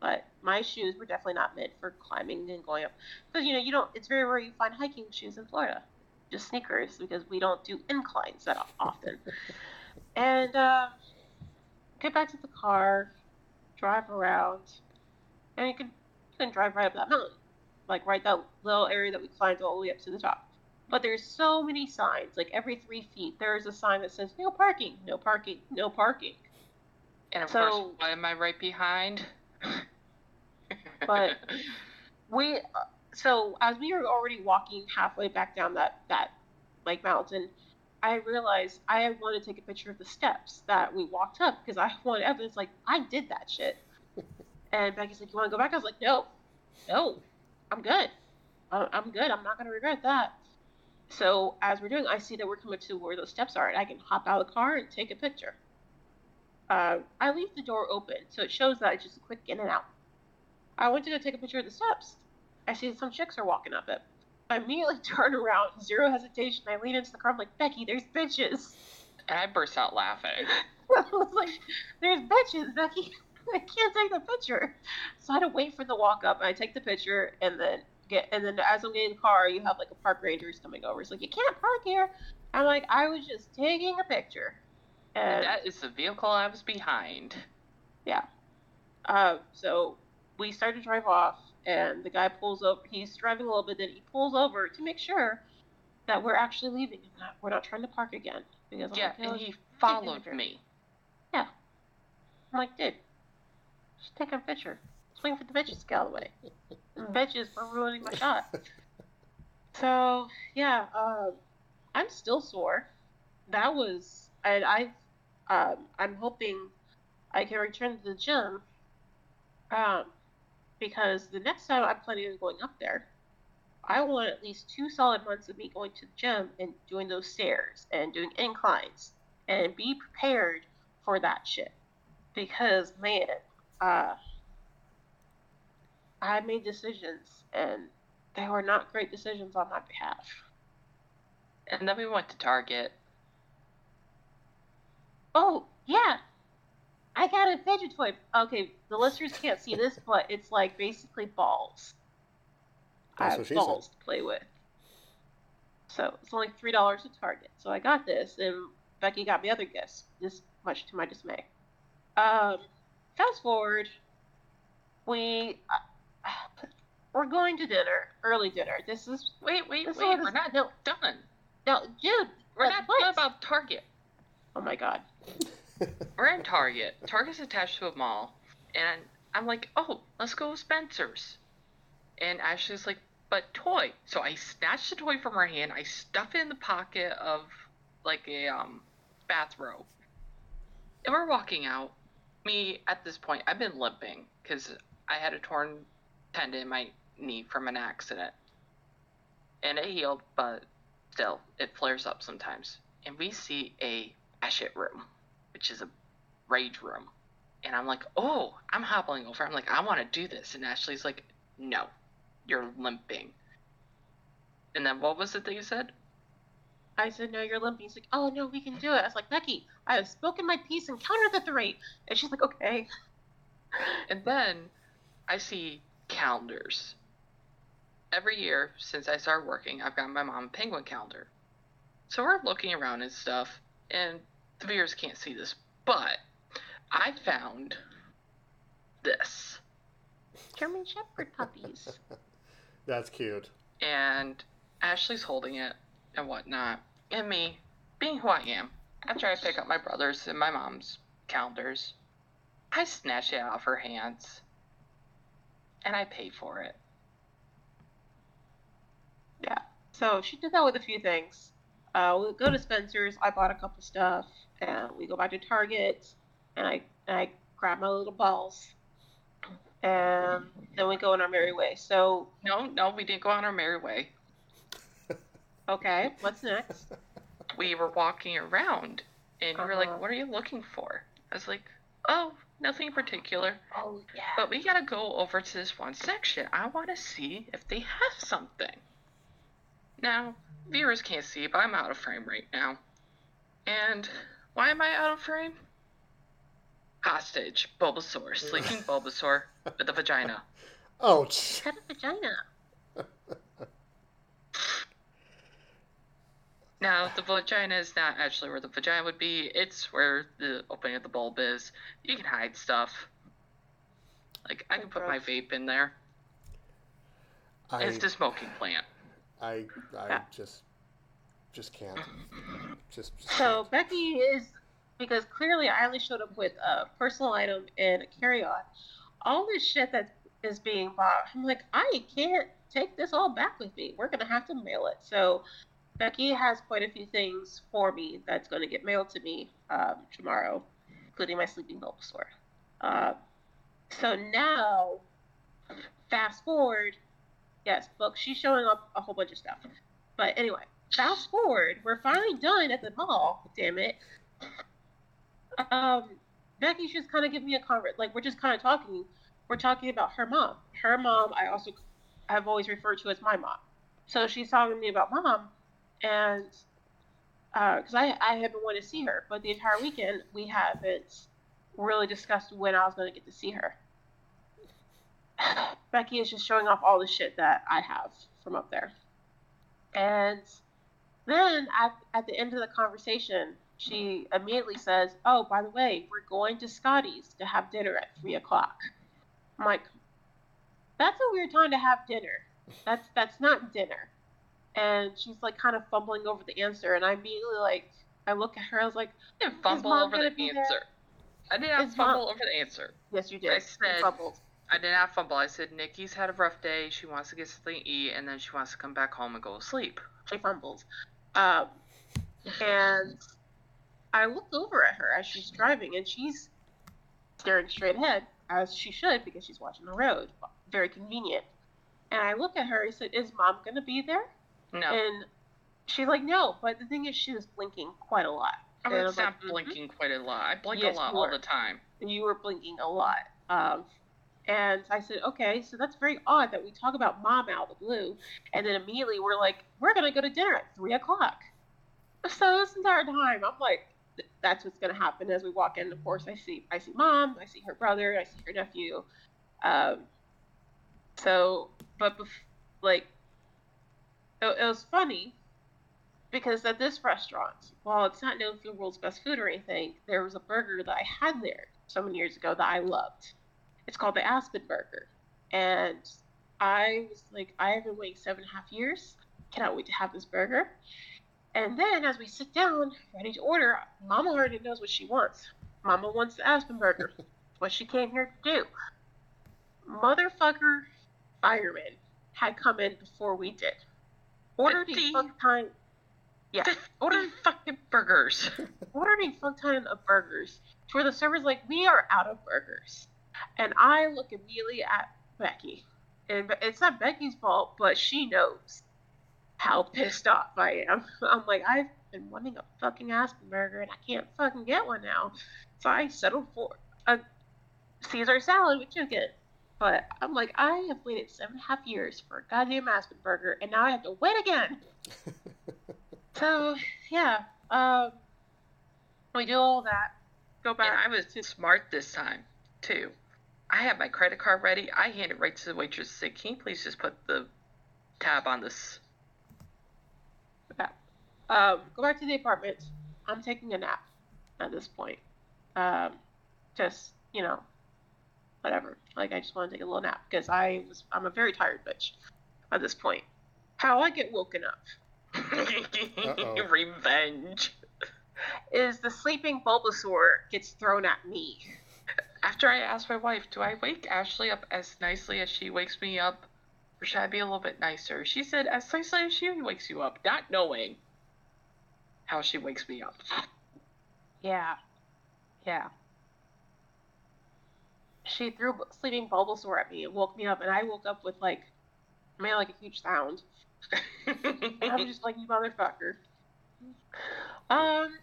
But my shoes were definitely not meant for climbing and going up. Because, you know, you don't, it's very rare you find hiking shoes in Florida. Just sneakers, because we don't do inclines that often. and uh, get back to the car, drive around, and you can, you can drive right up that mountain like right that little area that we climbed all the way up to the top. But there's so many signs. Like every three feet, there's a sign that says no parking, no parking, no parking. And of so, course, why am I right behind? but we, so as we were already walking halfway back down that that like mountain, I realized I want to take a picture of the steps that we walked up because I want evidence. Like I did that shit. And Becky's like, "You want to go back?" I was like, "No, no, I'm good. I'm good. I'm not going to regret that. So as we're doing, I see that we're coming to where those steps are, and I can hop out of the car and take a picture. Uh, I leave the door open, so it shows that it's just a quick in and out. I went to go take a picture of the steps. I see some chicks are walking up it. I immediately turn around, zero hesitation. I lean into the car. I'm like, Becky, there's bitches. And I burst out laughing. I was like, there's bitches, Becky. I can't take the picture. So I had to wait for the walk up, and I take the picture, and then get, and then as I'm getting in the car, you have like a park rangers coming over. It's like you can't park here. I'm like, I was just taking a picture. And that is the vehicle I was behind. Yeah. Uh, so we start to drive off, and the guy pulls up. He's driving a little bit, then he pulls over to make sure that we're actually leaving not, we're not trying to park again. Because yeah, like, and he followed me. Yeah. I'm like, dude, just take a picture. Swing for the bitches to get out of the way. bitches were ruining my shot. So yeah, um, I'm still sore. That was, and I, um, I'm hoping I can return to the gym. Um, because the next time I'm planning on going up there, I want at least two solid months of me going to the gym and doing those stairs and doing inclines and be prepared for that shit. Because man, uh, I made decisions, and they were not great decisions on my behalf. And then we went to Target. Oh, yeah. I got a fidget toy. Okay, the listeners can't see this, but it's like basically balls. That's I have balls said. to play with. So it's only three dollars at Target. So I got this, and Becky got me other gifts. This much to my dismay. Um, fast forward, we uh, we're going to dinner, early dinner. This is wait, wait, wait. We're not no, done. No, dude, we're not what? talking about Target. Oh my god. We're in Target. Target's attached to a mall, and I'm like, oh, let's go to Spencer's. And Ashley's like, but toy. So I snatch the toy from her hand. I stuff it in the pocket of like a um bathrobe. And we're walking out. Me at this point, I've been limping because I had a torn tendon in my knee from an accident, and it healed, but still, it flares up sometimes. And we see a shit room, which is a rage room. And I'm like, oh, I'm hobbling over. I'm like, I want to do this. And Ashley's like, no, you're limping. And then what was it that you said? I said, no, you're limping. He's like, oh, no, we can do it. I was like, Becky, I have spoken my piece and countered the three. And she's like, okay. And then I see calendars. Every year since I started working, I've got my mom a penguin calendar. So we're looking around and stuff, and the viewers can't see this, but I found this. German Shepherd puppies. That's cute. and Ashley's holding it and whatnot, and me, being who I am, after I pick up my brother's and my mom's calendars, I snatch it out of her hands, and I pay for it. Yeah. So she did that with a few things. Uh, we go to Spencer's. I bought a couple stuff, and we go back to Target, and I and I grab my little balls, and then we go on our merry way. So No, no, we didn't go on our merry way. okay, what's next? We were walking around, and you were like, Uh-huh. "What are you looking for?" I was like, "Oh, nothing in particular." Oh yeah. But we gotta go over to this one section. I want to see if they have something. Now, viewers can't see, but I'm out of frame right now. And why am I out of frame? Hostage, Bulbasaur, sleeping Bulbasaur with a vagina. Ouch. Got a vagina. Now, the vagina is not actually where the vagina would be. It's where the opening of the bulb is. You can hide stuff. Like I can put my vape in there. I, It's the smoking plant. I, I Yeah. just, just can't. Just, just So can't. Becky is because clearly I only showed up with a personal item and a carry-on. All this shit that is being bought, I'm like, I can't take this all back with me. We're gonna have to mail it. So Becky has quite a few things for me that's going to get mailed to me um, tomorrow, including my sleeping Bulbasaur. Uh, so now, fast forward, yes, book. She's showing up a whole bunch of stuff. But anyway, fast forward, we're finally done at the mall. Damn it. Um, Becky's just kind of giving me a convert. Like we're just kind of talking. We're talking about her mom. Her mom, I also have always referred to as my mom. So she's talking to me about mom, and because I I haven't wanted to see her, but the entire weekend we haven't really discussed when I was going to get to see her. Becky is just showing off all the shit that I have from up there. And then at, at the end of the conversation, she immediately says, Oh, by the way, we're going to Scotty's to have dinner at three o'clock. I'm like, That's a weird time to have dinner. That's that's not dinner. And she's like kind of fumbling over the answer, and I immediately like I look at her, I was like, I didn't fumble over the be there? answer. I did not Is mom- fumble over the answer. Yes, you did. I said- fumbled. I did not fumble. I said Nikki's had a rough day. She wants to get something to eat, and then she wants to come back home and go to sleep. She fumbles, Um, and I look over at her as she's driving, and she's staring straight ahead, as she should, because she's watching the road. Very convenient. And I look at her and said, Is mom going to be there? No, And she's like, No. But the thing is, she was blinking quite a lot. I and I mean, was it's like, not "Mhm." blinking quite a lot. I blink Yes, a lot all the time. You were blinking a lot. Um, and I said, okay, so that's very odd that we talk about mom out of the blue, and then immediately we're like, we're gonna go to dinner at three o'clock. So this entire time, I'm like, that's what's gonna happen as we walk in. Of course, I see, I see mom, I see her brother, I see her nephew. Um, so, but bef- like, it, it was funny because at this restaurant, while it's not known for the world's best food or anything, there was a burger that I had there so many years ago that I loved. It's called the Aspen Burger. And I was like, I have been waiting seven and a half years. Cannot wait to have this burger. And then as we sit down, ready to order, Mama already knows what she wants. Mama wants the Aspen burger. what she came here to do. Motherfucker fireman had come in before we did. Ordered a 50? fuck time. Yeah. Order fucking burgers. ordered a fuck ton of burgers to where the server's like, we are out of burgers. And I look immediately at Becky. And it's not Becky's fault, but she knows how pissed off I am. I'm like, I've been wanting a fucking Aspen burger and I can't fucking get one now. So I settled for a Caesar salad with chicken. But I'm like, I have waited seven and a half years for a goddamn Aspen burger and now I have to wait again. So yeah, um, we do all that. Go And back. I was smart this time, too. I had my credit card ready. I handed it right to the waitress and said, Can you please just put the tab on this? Um, go back to the apartment. I'm taking a nap at this point. Um, just you know, whatever. Like I just want to take a little nap because I was I'm a very tired bitch at this point. How I get woken up. Revenge. is the sleeping Bulbasaur gets thrown at me. After I asked my wife, Do I wake Ashley up as nicely as she wakes me up? Or should I be a little bit nicer? She said, As nicely as she wakes you up, not knowing how she wakes me up. Yeah, yeah. She threw sleeping Bulbasaur at me and woke me up, and I woke up with like, I made like a huge sound. I'm just like, you motherfucker. Um,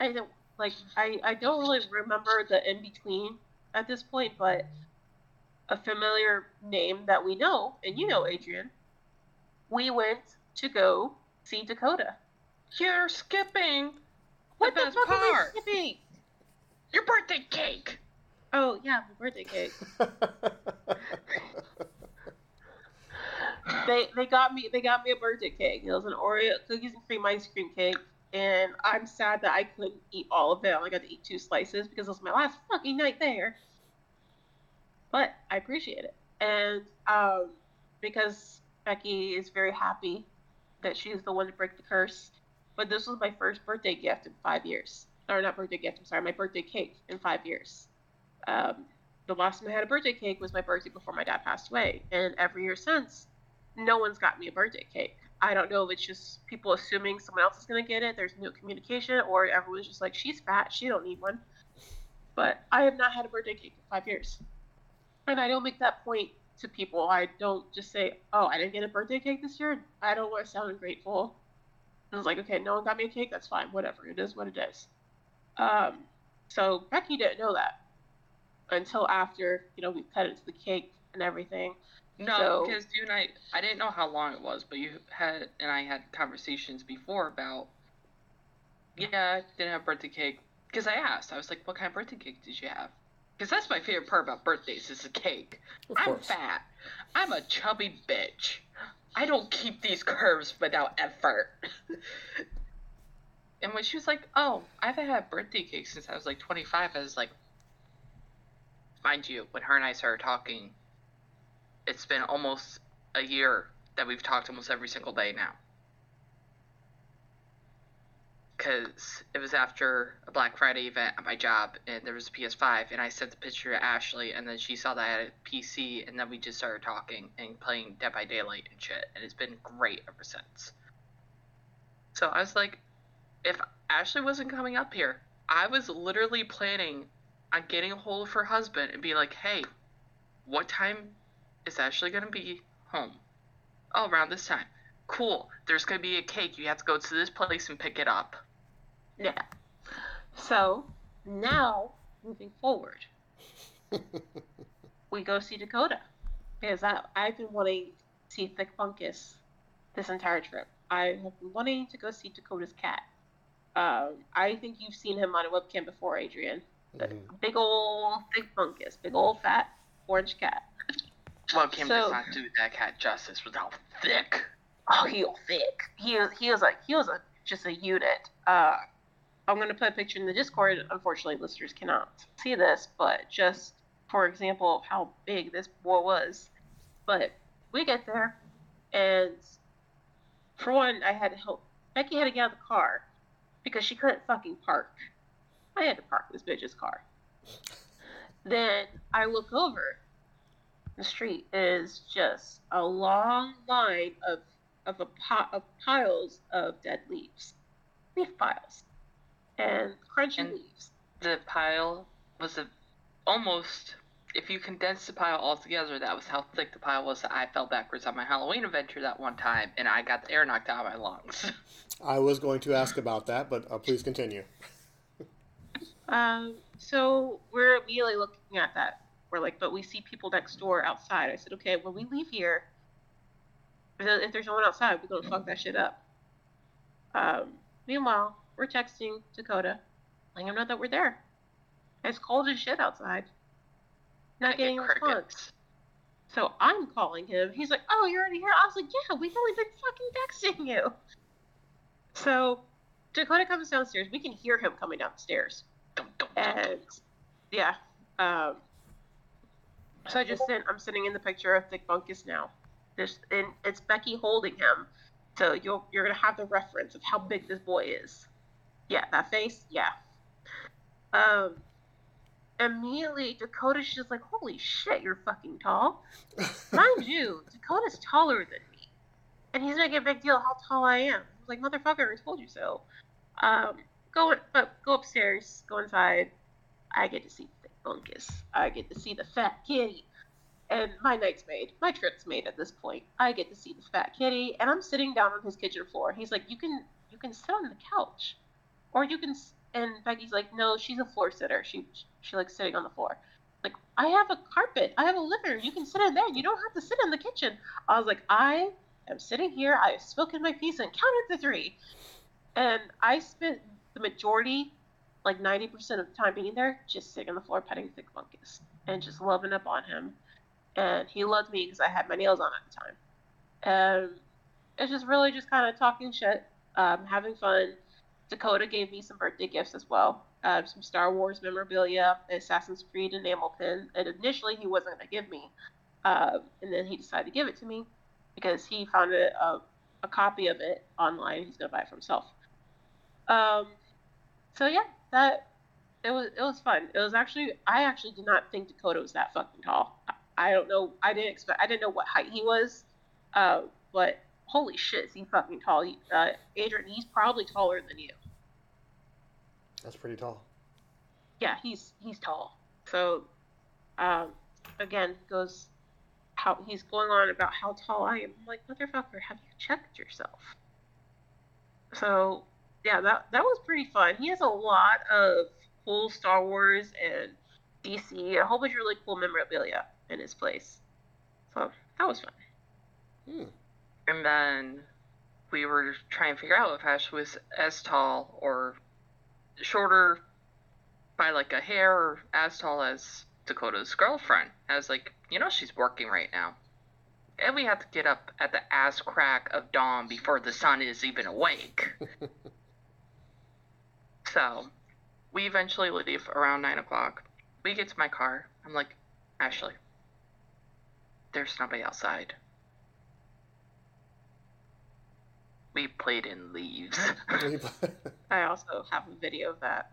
I don't like. I I don't really remember the in between at this point, but a familiar name that we know, and you know, Adrian. We went to go see Dakota. You're skipping What the best fuck am I part. skipping? your birthday cake. Oh yeah, my birthday cake. they they got me they got me a birthday cake. It was an Oreo cookies and cream ice cream cake, and I'm sad that I couldn't eat all of it. I got to eat two slices because it was my last fucking night there. But I appreciate it, and um, because Becky is very happy that she's the one to break the curse. But this was my first birthday gift in five years, or not birthday gift. I'm sorry, my birthday cake in five years. Um, the last time I had a birthday cake was my birthday before my dad passed away, and every year since, no one's got me a birthday cake. I don't know if it's just people assuming someone else is gonna get it. There's no communication, or everyone's just like, she's fat, she don't need one. But I have not had a birthday cake in five years, and I don't make that point to people. I don't just say, oh, I didn't get a birthday cake this year. I don't want to sound ungrateful. I was like, okay, no one got me a cake. That's fine. Whatever. It is what it is. Um, so Becky didn't know that until after you know we cut into the cake and everything. No, So- because you and I, I didn't know how long it was, but you had and I had conversations before about, yeah, I didn't have birthday cake. Because I asked, I was like, what kind of birthday cake did you have? Because that's my favorite part about birthdays is the cake. I'm course. fat. I'm a chubby bitch. I don't keep these curves without effort. and when she was like, oh, I haven't had birthday cake since I was like 25, I was like, mind you, when her and I started talking, it's been almost a year that we've talked almost every single day now. Because it was after a Black Friday event at my job, and there was a PS5, and I sent the picture to Ashley, and then she saw that I had a PC, and then we just started talking and playing Dead by Daylight and shit, and it's been great ever since. So I was like, if Ashley wasn't coming up here, I was literally planning on getting a hold of her husband and be like, hey, what time is Ashley gonna be home? Oh, around this time. Cool. There's gonna be a cake. You have to go to this place and pick it up. Yeah. So now moving forward, we go see Dakota because I, I've been wanting to see Thick Funkus this entire trip. I have been wanting to go see Dakota's cat. Um, I think you've seen him on a webcam before, Adrian. Mhm. Big old Thick Funkus, big old fat orange cat. Well, Kim So- does not do that cat justice without thick. Oh, he was thick. He was he was like he was a just a unit. Uh, I'm gonna put a picture in the Discord. Unfortunately, listeners cannot see this, but just for example of how big this boy was. But we get there, and for one, I had to help Becky had to get out of the car because she couldn't fucking park. I had to park this bitch's car. Then I look over. The street is just a long line of of a pot of piles of dead leaves, leaf piles, and crunchy And- leaves. The pile was a, almost, if you condense the pile all together, that was how thick the pile was. I fell backwards on my Halloween adventure that one time, and I got the air knocked out of my lungs. I was going to ask about that, but uh, please continue. Um, so we're immediately looking at that. We're like, but we see people next door outside. I said, okay, when we leave here, if there's no one outside, we're gonna fuck that shit up. Um, meanwhile, we're texting Dakota, letting him know that we're there. It's cold as shit outside. Not I getting a response. So I'm calling him. He's like, "Oh, you're already here." I was like, "Yeah, we've only been fucking texting you." So Dakota comes downstairs. We can hear him coming downstairs, and yeah. Um, so I just sent. I'm sitting in the picture of Thick Bunkus now. There's and it's Becky holding him, so you'll you're gonna have the reference of how big this boy is. Yeah, that face. Yeah. Um. Immediately, Dakota's just like, "Holy shit, you're fucking tall." Mind you, Dakota's taller than me. And he's making a big deal how tall I am. I was like, motherfucker, I told you so. Um, go but go upstairs, go inside. I get to see Bunkus. I get to see the fat kitty. And my night's made. My trip's made at this point. I get to see the fat kitty, and I'm sitting down on his kitchen floor. He's like, "You can, you can sit on the couch, or you can." s-" And Becky's like, "No, she's a floor sitter. She, she likes sitting on the floor." Like, I have a carpet. I have a living room. You can sit in there. You don't have to sit in the kitchen. I was like, I am sitting here. I have spoken my piece and counted the three. And I spent the majority, like 90% of the time being there, just sitting on the floor petting Thick Bunkus and just loving up on him. And he loved me because I had my nails on at the time. And it's just really just kind of talking shit, um, having fun. Dakota gave me some birthday gifts as well. Uh, some Star Wars memorabilia, Assassin's Creed enamel pin. And initially he wasn't going to give me. Uh, and then he decided to give it to me because he found a, a, a copy of it online. He's going to buy it for himself. Um, so yeah, that it was it was fun. It was actually I actually did not think Dakota was that fucking tall. I, I don't know. I didn't expect. I didn't know what height he was. Uh, but holy shit, is he fucking tall? He, uh, Adrian, he's probably taller than you. That's pretty tall. Yeah, he's he's tall. So, um, again, goes how he's going on about how tall I am. I'm like, motherfucker, have you checked yourself? So, yeah, that that was pretty fun. He has a lot of cool Star Wars and DC, a whole bunch of really cool memorabilia in his place. So that was fun. Hmm. And then we were trying to figure out if Ash was as tall or shorter by like a hair or as tall as Dakota's girlfriend. I was like, you know, she's working right now. And we have to get up at the ass crack of dawn before the sun is even awake. so we eventually leave around 9 o'clock. We get to my car. I'm like, Ashley, there's nobody outside. We played in leaves. I also have a video of that.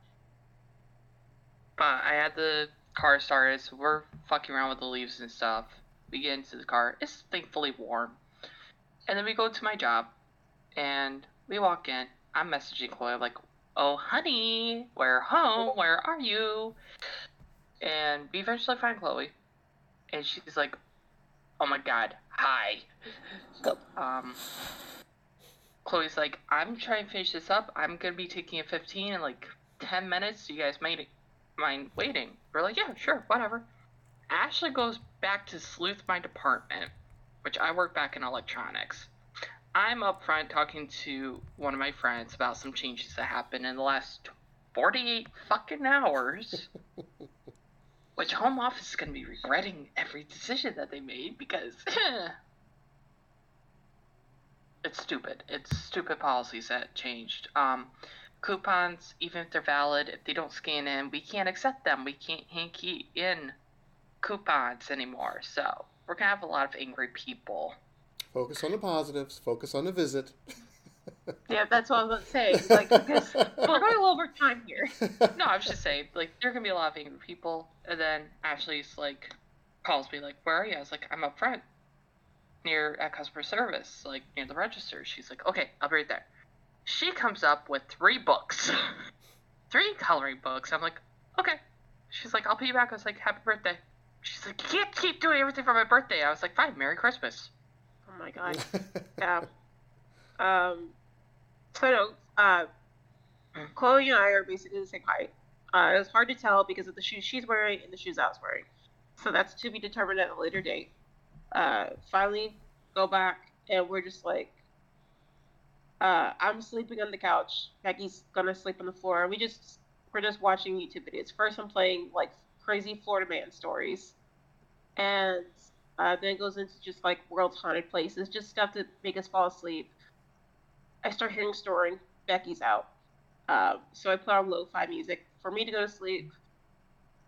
but I had the car started, so we're fucking around with the leaves and stuff. We get into the car. It's thankfully warm. And then we go to my job, and we walk in. I'm messaging Chloe, I'm like, oh, honey, we're home. Where are you? And we eventually find Chloe, and she's like, oh my god, hi. Um, Chloe's like, I'm trying to finish this up. I'm gonna be taking a 15 in like 10 minutes. You guys might mind waiting? We're like, yeah, sure, whatever. Ashley goes back to sleuth my department, which I work back in electronics. I'm up front talking to one of my friends about some changes that happened in the last 48 fucking hours. which home office is going to be regretting every decision that they made because it's stupid. It's stupid policies that changed. Um, coupons, even if they're valid, if they don't scan in, we can't accept them. We can't hanky in coupons anymore. So we're gonna have a lot of angry people. Focus on the positives. Focus on the visit. Yeah, that's what I was saying. Like, because we're going a little over time here. No, I was just saying, like, there can be a lot of angry people, and then Ashley's like calls me like, "Where are you?" I was like, "I'm up front, near at customer service, like near the register." She's like, "Okay, I'll be right there." She comes up with three books, three coloring books. I'm like, "Okay." She's like, "I'll pay you back." I was like, "Happy birthday." She's like, "You can't keep doing everything for my birthday." I was like, "Fine, Merry Christmas." My god. Yeah. Um. So. Uh. Chloe and I are basically the same height. Uh, it was hard to tell because of the shoes she's wearing and the shoes I was wearing. So that's to be determined at a later date. Uh, finally, go back and we're just like, uh, I'm sleeping on the couch. Becky's gonna sleep on the floor. We just we're just watching YouTube videos. First, I'm playing like crazy Florida man stories, and uh, then it goes into just like world's haunted places, just stuff to make us fall asleep. I start hearing snoring. Becky's out. Um, so I put on lo-fi music for me to go to sleep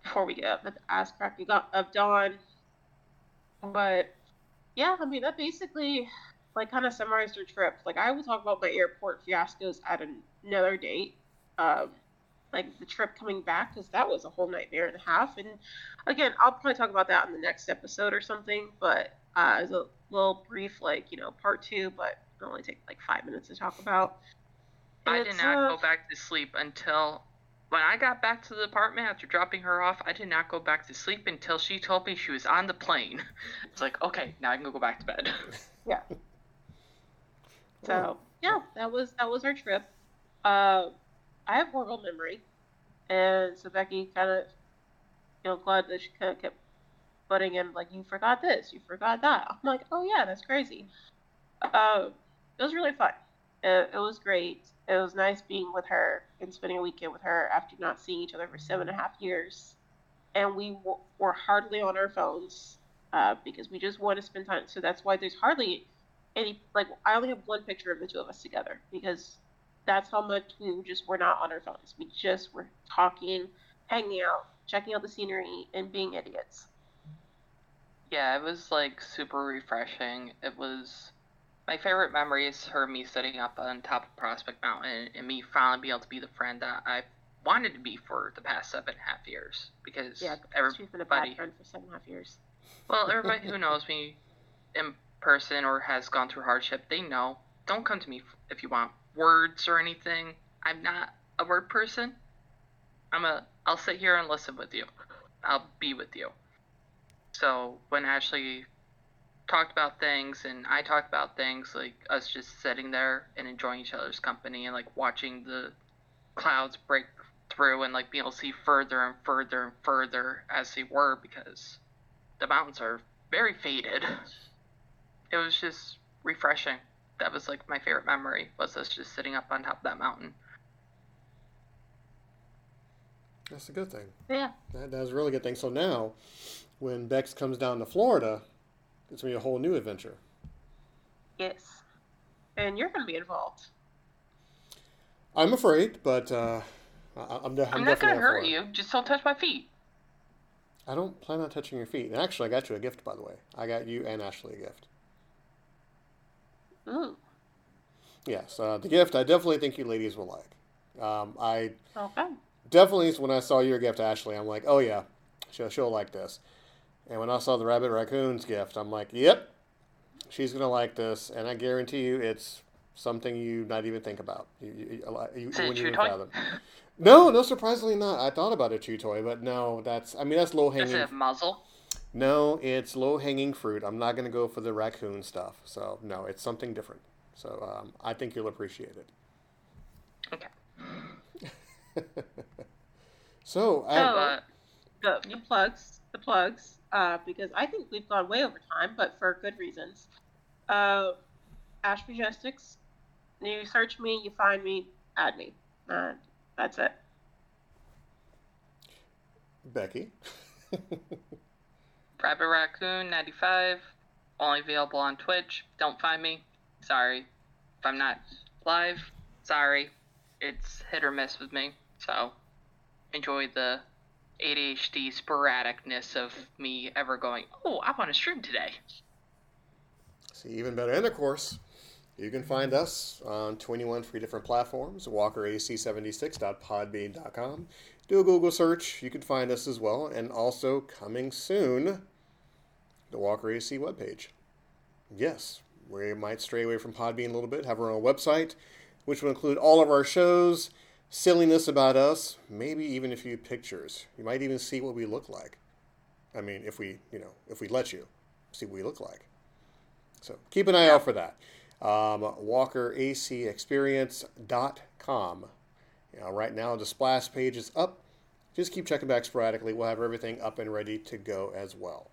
before we get up at the ass crack of dawn. But yeah, I mean that basically like kind of summarized our trip. Like I will talk about my airport fiascos at another date. Um, like the trip coming back because that was a whole nightmare and a half. And again, I'll probably talk about that in the next episode or something. But uh, as a little brief, like you know, part two, but it'll only take like five minutes to talk about. I It's, did not uh, go back to sleep until when I got back to the apartment after dropping her off. I did not go back to sleep until she told me she was on the plane. It's like, okay, now I can go back to bed. Yeah. So yeah, that was that was our trip. Uh, I have horrible memory, and so Becky kind of, you know, glad that she kind of kept butting in like, "You forgot this, you forgot that." I'm like, "Oh yeah, that's crazy." Uh, it was really fun. It, it was great. It was nice being with her and spending a weekend with her after not seeing each other for seven and a half years, and we w- were hardly on our phones uh, because we just want to spend time. So that's why there's hardly any like I only have one picture of the two of us together because that's how much we just were not on our phones. We just were talking, hanging out, checking out the scenery, and being idiots. yeah, it was like super refreshing. It was my favorite memory is her me sitting up on top of Prospect Mountain and me finally being able to be the friend that I wanted to be for the past seven and a half years because Yeah, every she's been a everybody- bad friend for seven and a half years. Well, everybody who knows me in person or has gone through hardship, they know. Don't come to me if you want words or anything. I'm not a word person. I'm a. I'll sit here and listen with you. I'll be with you. So when Ashley talked about things and I talked about things, like us just sitting there and enjoying each other's company and like watching the clouds break through and like being able to see further and further and further as they were because the mountains are very faded. It was just refreshing. That was like my favorite memory was us just sitting up on top of that mountain. That's a good thing. Yeah, That, that's a really good thing. So now, when Bex comes down to Florida, it's gonna be a whole new adventure. yes, and you're gonna be involved. I'm afraid, but uh, I, I'm, de- I'm, I'm, not gonna hurt you. Just don't touch my feet. I don't plan on touching your feet. And actually, I got you a gift, by the way. I got you and Ashley a gift. Ooh, Yes, uh, the gift I definitely think you ladies will like. Um, I okay. definitely, when I saw your gift, Ashley, I'm like, oh yeah, she'll, she'll like this. And when I saw the rabbit raccoon's gift, I'm like, yep, she's gonna like this, and I guarantee you, it's something you not even think about. You, you, you, you, Is it a chew even toy? fathom. No, no, surprisingly not. I thought about a chew toy, but no, that's I mean that's low Does hanging. it have muzzle? No, it's low hanging fruit. I'm not gonna go for the raccoon stuff. So no, it's something different. So um, I think you'll appreciate it. Okay. so I, But the, the plugs, the plugs, uh, because I think we've gone way over time, but for good reasons. Uh, Ash Majestics, you search me, you find me, add me. Uh, that's it. Becky. Rabbit Raccoon 95, only available on Twitch. Don't find me. Sorry. If I'm not live, sorry. It's hit or miss with me. So enjoy the ADHD sporadicness of me ever going, oh, I want to stream today. See, even better. And of course, You can find us on 21 free different platforms, walkerac76.podbean.com. Do a Google search, you can find us as well, and also coming soon, the Walker AC webpage. Yes, we might stray away from Podbean a little bit, have our own website, which will include all of our shows, silliness about us, maybe even a few pictures. You might even see what we look like. I mean, if we, you know, if we let you see what we look like. So keep an eye out for that. Um, WalkerACExperience.com. You know, right now the splash page is up. Just keep checking back sporadically. We'll have everything up and ready to go as well.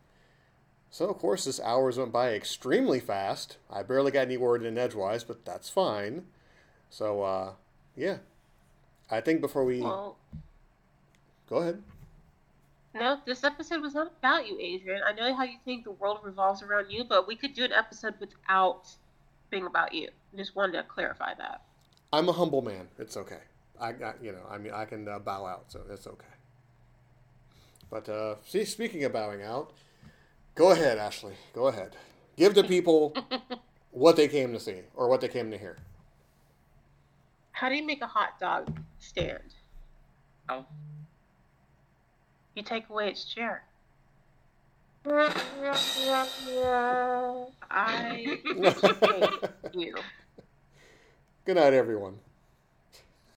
So, of course, this hours went by extremely fast. I barely got any word in edgewise, but that's fine. So, uh, yeah. I think before we. Well, go ahead. No, this episode was not about you, Adrian. I know how you think the world revolves around you, but we could do an episode without being about you. Just wanted to clarify that. I'm a humble man. It's okay. I, I you know, I mean, I can uh, bow out, so it's okay. But uh, see, speaking of bowing out, Go ahead, Ashley. Go ahead. Give the people what they came to see or what they came to hear. How do you make a hot dog stand? Oh. You take away its chair. I hate you. Good night, everyone.